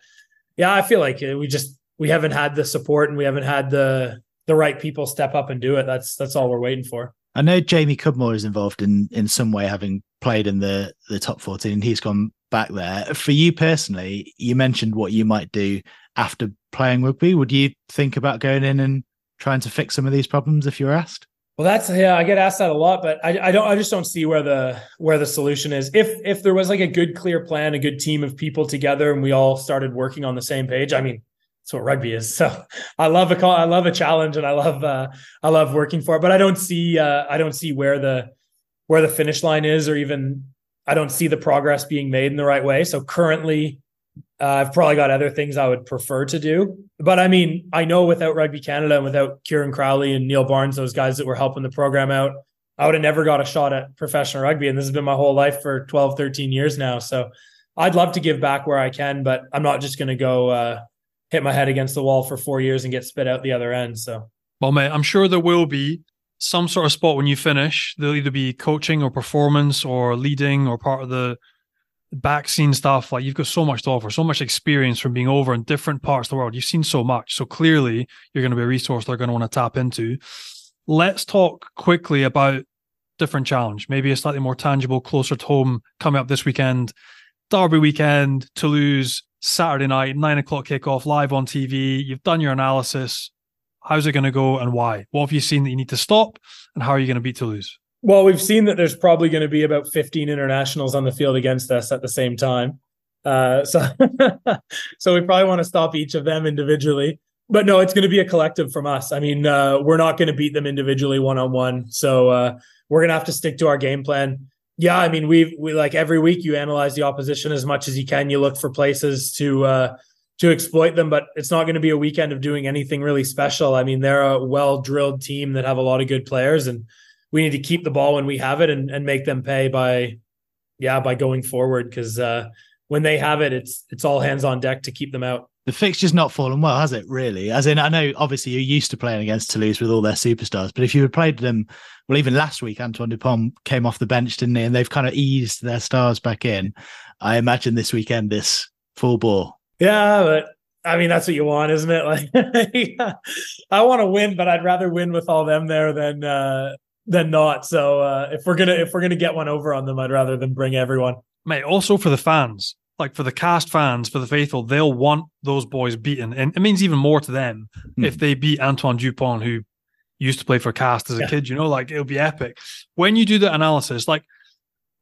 yeah, I feel like we just we haven't had the support and we haven't had the the right people step up and do it. That's that's all we're waiting for. I know Jamie Cudmore is involved in in some way, having played in the the top fourteen. He's gone back there. For you personally, you mentioned what you might do after playing rugby. Would you think about going in and trying to fix some of these problems if you were asked? Well, that's yeah, I get asked that a lot, but I, I don't I just don't see where the where the solution is. If if there was like a good clear plan, a good team of people together, and we all started working on the same page, I mean, that's what rugby is. So I love a call, I love a challenge, and I love uh, I love working for it. But I don't see uh, I don't see where the where the finish line is, or even I don't see the progress being made in the right way. So currently, uh, I've probably got other things I would prefer to do. But I mean, I know without Rugby Canada and without Kieran Crowley and Neil Barnes, those guys that were helping the program out, I would have never got a shot at professional rugby. And this has been my whole life for 12, 13 years now. So I'd love to give back where I can, but I'm not just going to go uh, hit my head against the wall for four years and get spit out the other end. So, well, mate, I'm sure there will be some sort of spot when you finish. There'll either be coaching or performance or leading or part of the back scene stuff. Like you've got so much to offer, so much experience from being over in different parts of the world. You've seen so much. So clearly, you're going to be a resource they're going to want to tap into. Let's talk quickly about different challenge, maybe a slightly more tangible, closer to home coming up this weekend. Derby weekend, Toulouse, Saturday night, nine o'clock kickoff, live on TV. You've done your analysis. How's it going to go and why? What have you seen that you need to stop, and how are you going to beat Toulouse? Well, we've seen that there's probably going to be about 15 internationals on the field against us at the same time. Uh, so, so we probably want to stop each of them individually. But no, it's going to be a collective from us. I mean, uh, we're not going to beat them individually one on one. So uh, we're going to have to stick to our game plan yeah, I mean, we've we like every week you analyze the opposition as much as you can. You look for places to uh, to exploit them, but it's not going to be a weekend of doing anything really special. I mean, they're a well drilled team that have a lot of good players, and we need to keep the ball when we have it and, and make them pay by, yeah, by going forward because uh, when they have it, it's it's all hands on deck to keep them out the fixture's not fallen well, has it? Really? As in, I know obviously you're used to playing against Toulouse with all their superstars, but if you had played them, well, even last week, Antoine Dupont came off the bench, didn't he? And they've kind of eased their stars back in. I imagine this weekend this full bore. Yeah, but I mean that's what you want, isn't it? Like, I want to win, but I'd rather win with all them there than uh than not. So uh if we're gonna if we're gonna get one over on them, I'd rather than bring everyone. Mate, also for the fans, like for the Castres fans, for the faithful, they'll want those boys beaten. And it means even more to them mm. if they beat Antoine Dupont, who used to play for Castres as a yeah. kid, you know, like it'll be epic. When you do the analysis, like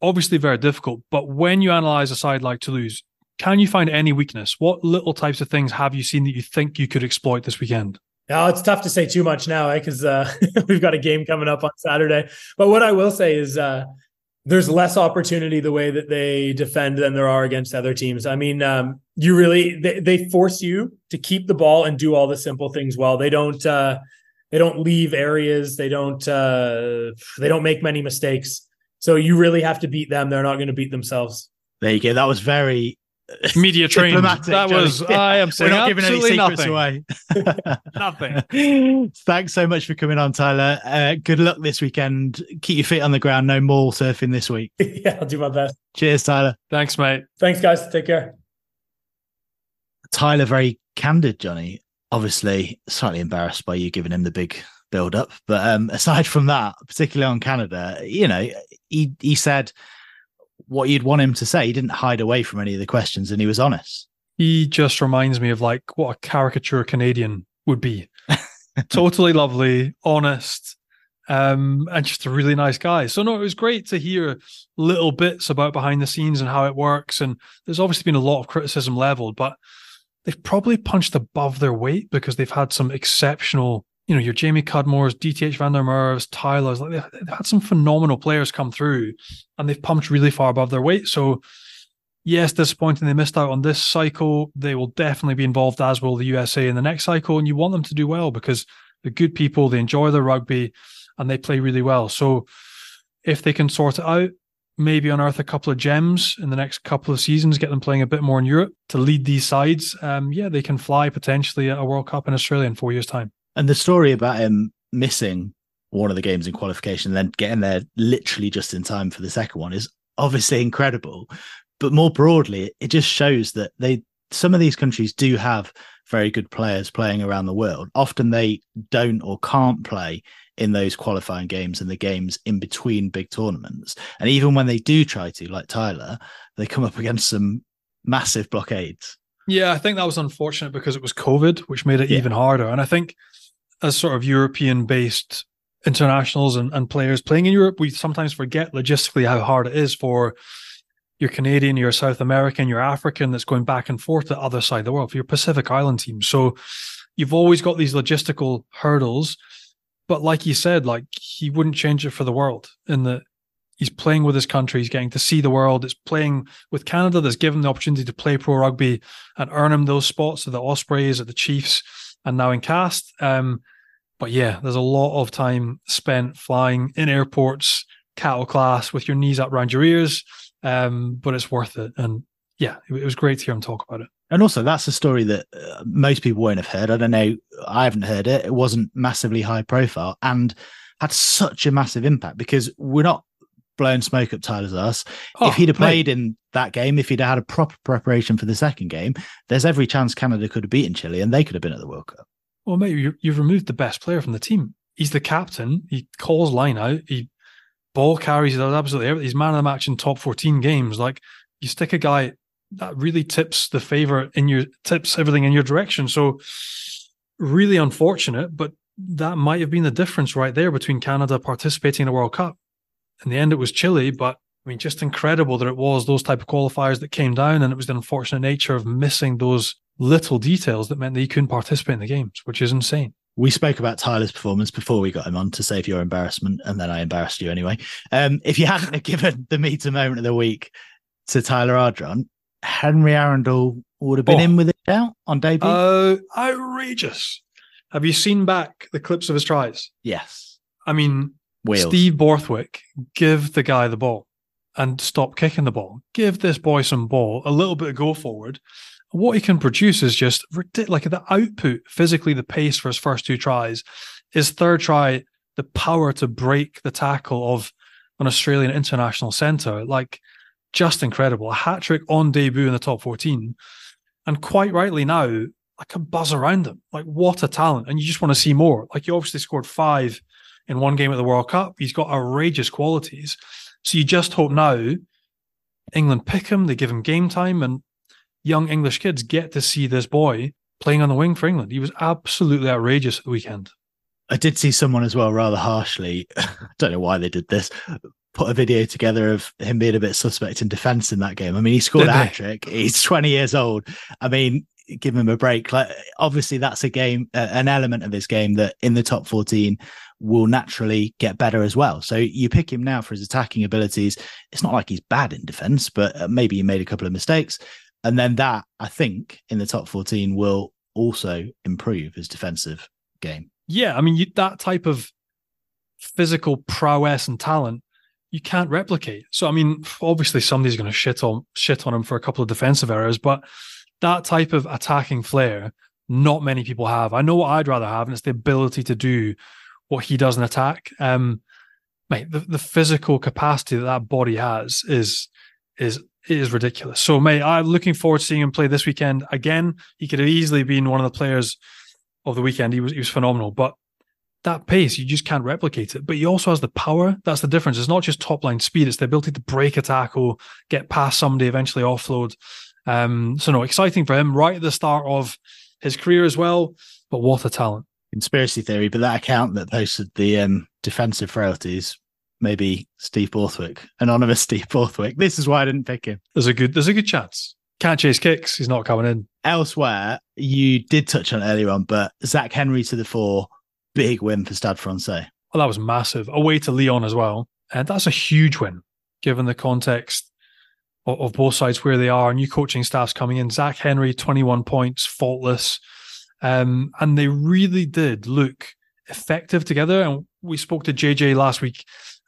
obviously very difficult, but when you analyze a side like Toulouse, can you find any weakness? What little types of things have you seen that you think you could exploit this weekend? Now it's tough to say too much now because eh? uh, we've got a game coming up on Saturday. But what I will say is uh, there's less opportunity the way that they defend than there are against other teams. I mean, um, you really they, they, force you to keep the ball and do all the simple things well. They don't uh, they don't leave areas. They don't uh, they don't make many mistakes. So you really have to beat them. They're not going to beat themselves. There you go. That was very media trained. That was I am saying We're not giving any secrets nothing. away. nothing. Thanks so much for coming on, Tyler. Uh, good luck this weekend. Keep your feet on the ground. No more surfing this week. yeah, I'll do my best. Cheers, Tyler. Thanks, mate. Thanks, guys. Take care. Tyler, very candid, Johnny. Obviously, slightly embarrassed by you giving him the big build up. But um, aside from that, particularly on Canada, you know, he he said what you'd want him to say. He didn't hide away from any of the questions and he was honest. He just reminds me of like what a caricature Canadian would be. totally lovely, honest, um, and just a really nice guy. So no, it was great to hear little bits about behind the scenes and how it works. And there's obviously been a lot of criticism leveled, but they've probably punched above their weight because they've had some exceptional you know, your Jamie Cudmores, DTH Van der Merwe's, Tyler's, like they've, they've, had some phenomenal players come through and they've pumped really far above their weight. So, yes, disappointing they missed out on this cycle. They will definitely be involved, as will the USA in the next cycle. And you want them to do well because they're good people, they enjoy the rugby, and they play really well. So if they can sort it out, maybe unearth a couple of gems in the next couple of seasons, get them playing a bit more in Europe to lead these sides. Um, yeah, they can fly potentially at a World Cup in Australia in four years' time. And the story about him missing one of the games in qualification and then getting there literally just in time for the second one is obviously incredible. But more broadly, it just shows that they some of these countries do have very good players playing around the world. Often they don't or can't play in those qualifying games and the games in between big tournaments. And even when they do try to, like Tyler, they come up against some massive blockades. Yeah, I think that was unfortunate because it was COVID, which made it yeah. even harder. And I think as sort of European based internationals and, and players playing in Europe, we sometimes forget logistically how hard it is for your Canadian, your South American, your African that's going back and forth to the other side of the world for your Pacific Island team. So you've always got these logistical hurdles. But like you said, like he wouldn't change it for the world in that he's playing with his country, he's getting to see the world. It's playing with Canada that's given the opportunity to play pro rugby and earn him those spots at the Ospreys, at the Chiefs, and now in Castres. Um, but yeah, there's a lot of time spent flying in airports, cattle class, with your knees up around your ears um, but it's worth it. And yeah, it, it, was great to hear him talk about it. And also, that's a story that uh, most people won't have heard. I don't know. I haven't heard it. It wasn't massively high profile and had such a massive impact because we're not blowing smoke up Tyler's ass. Oh, if he'd have played mate. in that game, if he'd had a proper preparation for the second game, there's every chance Canada could have beaten Chile and they could have been at the World Cup. Well, mate, you, you've removed the best player from the team. He's the captain. He calls line out. He ball carries, he does absolutely everything. He's man of the match in top 14 games. Like you stick a guy that really tips the favor in your tips everything in your direction. So really unfortunate, but that might have been the difference right there between Canada participating in the World Cup. In the end, it was Chile, but I mean, just incredible that it was those type of qualifiers that came down, and it was the unfortunate nature of missing those little details that meant that he couldn't participate in the games, which is insane we spoke about Tyler's performance before we got him on to save your embarrassment, and then I embarrassed you anyway. Um, if you hadn't given the Meater moment of the week to Tyler Ardron, Henry Arundell would have been oh. in with it now on debut. Oh, uh, outrageous! Have you seen back the clips of his tries? Yes. I mean, Wheels. Steve Borthwick, give the guy the ball and stop kicking the ball. Give this boy some ball, a little bit of go forward, what he can produce is just ridiculous. like the output physically, the pace for his first two tries. His third try, the power to break the tackle of an Australian international centre, like just incredible. A hat trick on debut in the top 14. And quite rightly now, like a buzz around him. Like, what a talent. And you just want to see more. Like, he obviously scored five in one game at the World Cup. He's got outrageous qualities. So you just hope now England pick him, they give him game time, and young English kids get to see this boy playing on the wing for England. He was absolutely outrageous at the weekend. I did see someone as well, rather harshly. I don't know why they did this. Put a video together of him being a bit suspect in defence in that game. I mean, he scored a hat trick. He's 20 years old. I mean, give him a break. Like, obviously, that's a game, uh, an element of his game that in the top 14 will naturally get better as well. So you pick him now for his attacking abilities. It's not like he's bad in defence, but uh, maybe he made a couple of mistakes. And then that, I think, in the top 14 will also improve his defensive game. Yeah. I mean, you, that type of physical prowess and talent, you can't replicate. So, I mean, obviously somebody's going to shit on, shit on him for a couple of defensive errors, but that type of attacking flair, not many people have. I know what I'd rather have, and it's the ability to do what he does in attack. Um, mate, the, the physical capacity that that body has is is is ridiculous. So, mate, I'm looking forward to seeing him play this weekend again. He could have easily been one of the players of the weekend. He was he was phenomenal, but that pace you just can't replicate it. But he also has the power. That's the difference. It's not just top line speed; it's the ability to break a tackle, get past somebody, eventually offload. Um, so, no, exciting for him right at the start of his career as well. But what a talent! Conspiracy theory, but that account that posted the um, defensive frailties maybe Steve Borthwick, anonymous Steve Borthwick. This is why I didn't pick him. There's a good there's a good chance. Can't chase kicks. He's not coming in. Elsewhere, you did touch on earlier on, but Zach Henry to the four, big win for Stade Francais. Well, that was massive. Away to Lyon as well, and that's a huge win given the context of, of both sides where they are. New coaching staffs coming in. Zach Henry, 21 points, faultless, um, and they really did look effective together. And we spoke to JJ last week,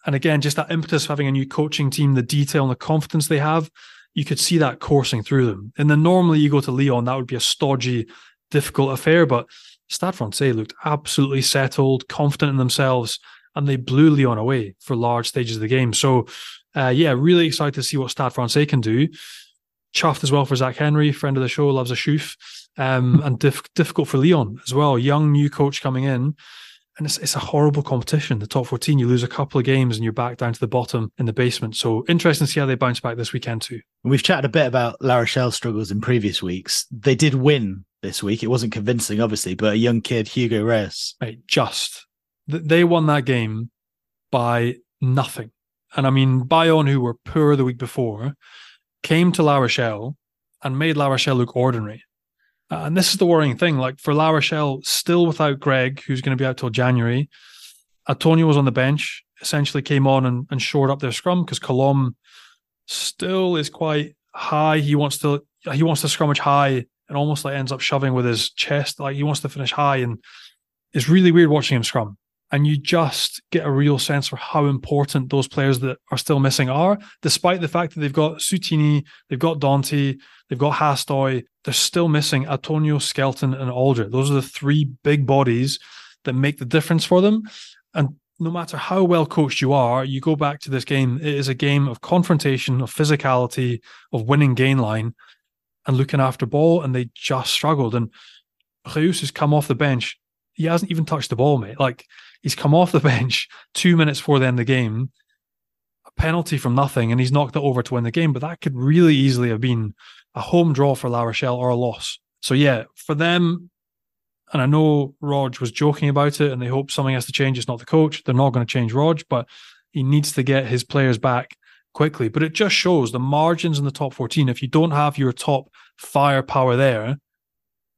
and again, just that impetus of having a new coaching team, the detail and the confidence they have, you could see that coursing through them. And then normally you go to Lyon, that would be a stodgy, difficult affair. But Stade Francais looked absolutely settled, confident in themselves, and they blew Lyon away for large stages of the game. So, uh, yeah, really excited to see what Stade Francais can do. Chuffed as well for Zach Henry, friend of the show, loves a shoof. Um, and difficult for Lyon as well. Young new coach coming in and it's, it's a horrible competition. The top 14, you lose a couple of games and you're back down to the bottom in the basement. So interesting to see how they bounce back this weekend too. We've chatted a bit about La Rochelle's struggles in previous weeks. They did win this week. It wasn't convincing, obviously, but a young kid, Hugo Reus. Right, just. They won that game by nothing. And I mean, Bayonne, who were poor the week before, came to La Rochelle and made La Rochelle look ordinary. Uh, and this is the worrying thing. Like for La Rochelle, still without Greg, who's going to be out till January. Atonio was on the bench, essentially came on and, and shored up their scrum because Colombe still is quite high. He wants to he wants to scrummage high and almost like ends up shoving with his chest. Like he wants to finish high and it's really weird watching him scrum and you just get a real sense for how important those players that are still missing are, despite the fact that they've got Seuteni, they've got Danty, they've got Hastoy, they're still missing Atonio, Skelton, and Alldritt. Those are the three big bodies that make the difference for them. And no matter how well coached you are, you go back to this game, it is a game of confrontation, of physicality, of winning gain line and looking after ball, and they just struggled. And Reus has come off the bench. He hasn't even touched the ball, mate. Like He's come off the bench two minutes before the end of the game, a penalty from nothing, and he's knocked it over to win the game. But that could really easily have been a home draw for La Rochelle or a loss. So yeah, for them, and I know Rog was joking about it, and they hope something has to change. It's not the coach; they're not going to change Rog, but he needs to get his players back quickly. But it just shows the margins in the top 14. If you don't have your top firepower there,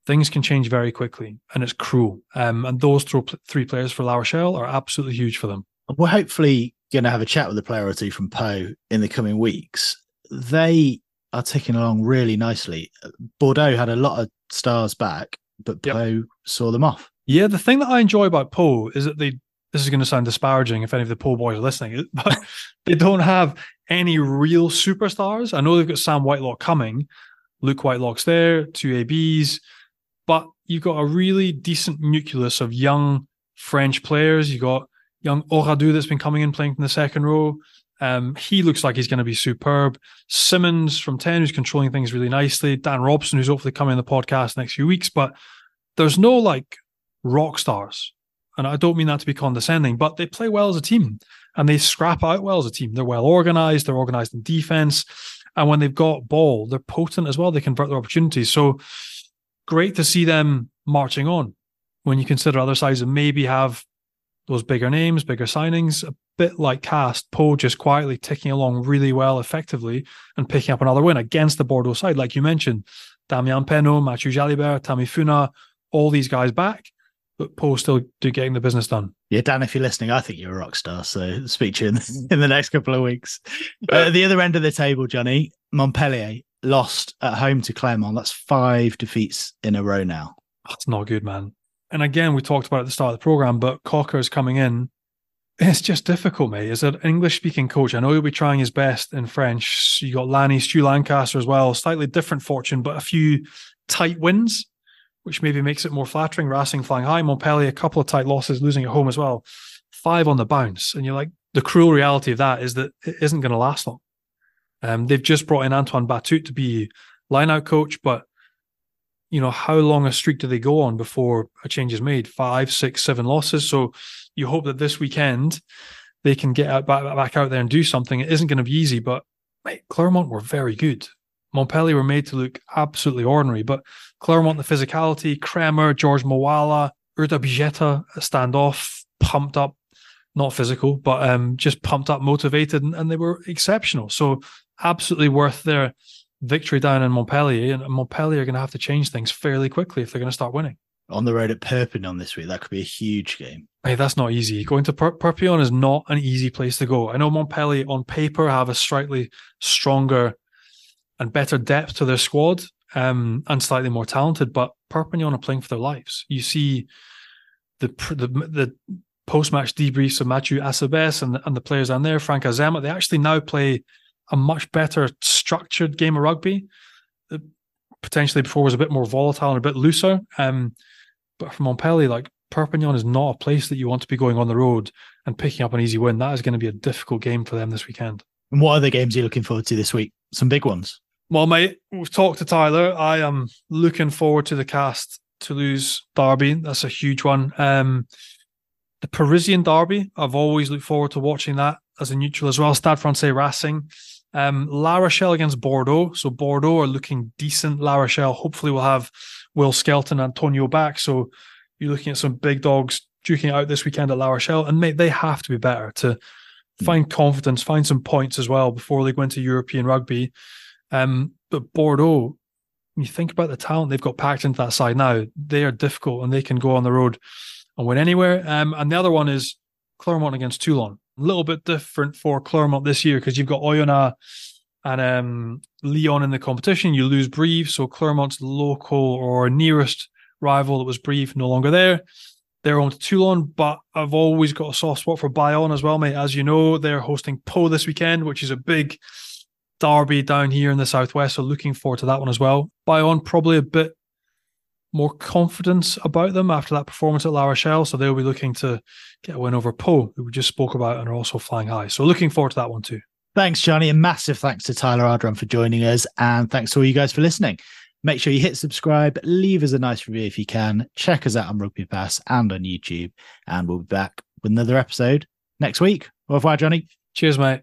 things can change very quickly and it's cruel. Um, and those three players for La Rochelle are absolutely huge for them. We're hopefully going to have a chat with a player or two from Pau in the coming weeks. They are ticking along really nicely. Bordeaux had a lot of stars back, but yep. Pau saw them off. Yeah, the thing that I enjoy about Pau is that they. This is going to sound disparaging if any of the Pau boys are listening, but they don't have any real superstars. I know they've got Sam Whitelock coming, Luke Whitelock's there, two ABs, but you've got a really decent nucleus of young French players. You've got young Auradou that's been coming in playing in the second row. Um, he looks like he's going to be superb. Simmons from 10, who's controlling things really nicely. Dan Robson, who's hopefully coming in the podcast next few weeks. But there's no like rock stars. And I don't mean that to be condescending, but they play well as a team and they scrap out well as a team. They're well organized, they're organized in defense. And when they've got ball, they're potent as well. They convert their opportunities. So great to see them marching on when you consider other sides and maybe have those bigger names, bigger signings, a bit like Castres, Pau just quietly ticking along really well, effectively, and picking up another win against the Bordeaux side. Like you mentioned, Damien Penaud, Matthieu Jalibert, Tammy Funa, all these guys back, but Pau still do getting the business done. Yeah, Dan, if you're listening, I think you're a rock star. So speak to you in, in the next couple of weeks. Uh, the other end of the table, Johnny, Montpellier lost at home to Clermont. That's five defeats in a row now. That's not good, man. And again, we talked about at the start of the program, but Cocker's coming in. It's just difficult, mate. As an English speaking coach, I know he'll be trying his best in French. You got Lanny, Stu Lancaster as well. Slightly different fortune, but a few tight wins, which maybe makes it more flattering. Racing flying high. Montpellier, a couple of tight losses, losing at home as well. Five on the bounce. And you're like, the cruel reality of that is that it isn't going to last long. Um, they've just brought in Antoine Battut to be lineout coach, but you know how long a streak do they go on before a change is made? Five, six, seven losses. So you hope that this weekend they can get out, back, back out there and do something. It isn't going to be easy, but mate, Clermont were very good. Montpellier were made to look absolutely ordinary, but Clermont, the physicality, Kremer, George Moala, Urdapilleta, standoff, pumped up, not physical, but um, just pumped up, motivated, and, and, they were exceptional. So absolutely worth their victory down in Montpellier. And Montpellier are going to have to change things fairly quickly if they're going to start winning. On the road at Perpignan this week, that could be a huge game. Hey, that's not easy. Going to per- Perpignan is not an easy place to go. I know Montpellier on paper have a slightly stronger and better depth to their squad um, and slightly more talented, but Perpignan are playing for their lives. You see the the the post match debriefs of Mathieu Acebes and, and the players on there, Franck Azéma, they actually now play a much better structured game of rugby. That potentially before was a bit more volatile and a bit looser. Um, but for Montpellier, like Perpignan is not a place that you want to be going on the road and picking up an easy win. That is going to be a difficult game for them this weekend. And what other games are you looking forward to this week? Some big ones. Well, mate, we've talked to Tyler. I am looking forward to the Castres Toulouse derby. That's a huge one. Um, the Parisian derby, I've always looked forward to watching that as a neutral as well. Stade Francais Racing. Um, La Rochelle against Bordeaux. So Bordeaux are looking decent. La Rochelle hopefully will have Will Skelton, Atonio back. So you're looking at some big dogs duking out this weekend at La Rochelle. And mate, they have to be better to find confidence, find some points as well before they go into European rugby. Um, but Bordeaux, when you think about the talent they've got packed into that side now, they are difficult and they can go on the road and win anywhere. Um, and the other one is Clermont against Toulon. A little bit different for Clermont this year because you've got Oyonnax and um, Lyon in the competition. You lose Brive, so Clermont's local or nearest rival that was Brive no longer there. They're on to Toulon, but I've always got a soft spot for Bayonne as well, mate. As you know, they're hosting Pau this weekend, which is a big derby down here in the southwest. So looking forward to that one as well. Bayonne probably a bit more confidence about them after that performance at La Rochelle. So they'll be looking to get a win over Pau, who we just spoke about and are also flying high. So looking forward to that one too. Thanks, Johnny. And massive thanks to Tyler Ardron for joining us. And thanks to all you guys for listening. Make sure you hit subscribe, leave us a nice review if you can. Check us out on Rugby Pass and on YouTube. And we'll be back with another episode next week. Au revoir, Johnny. Cheers, mate.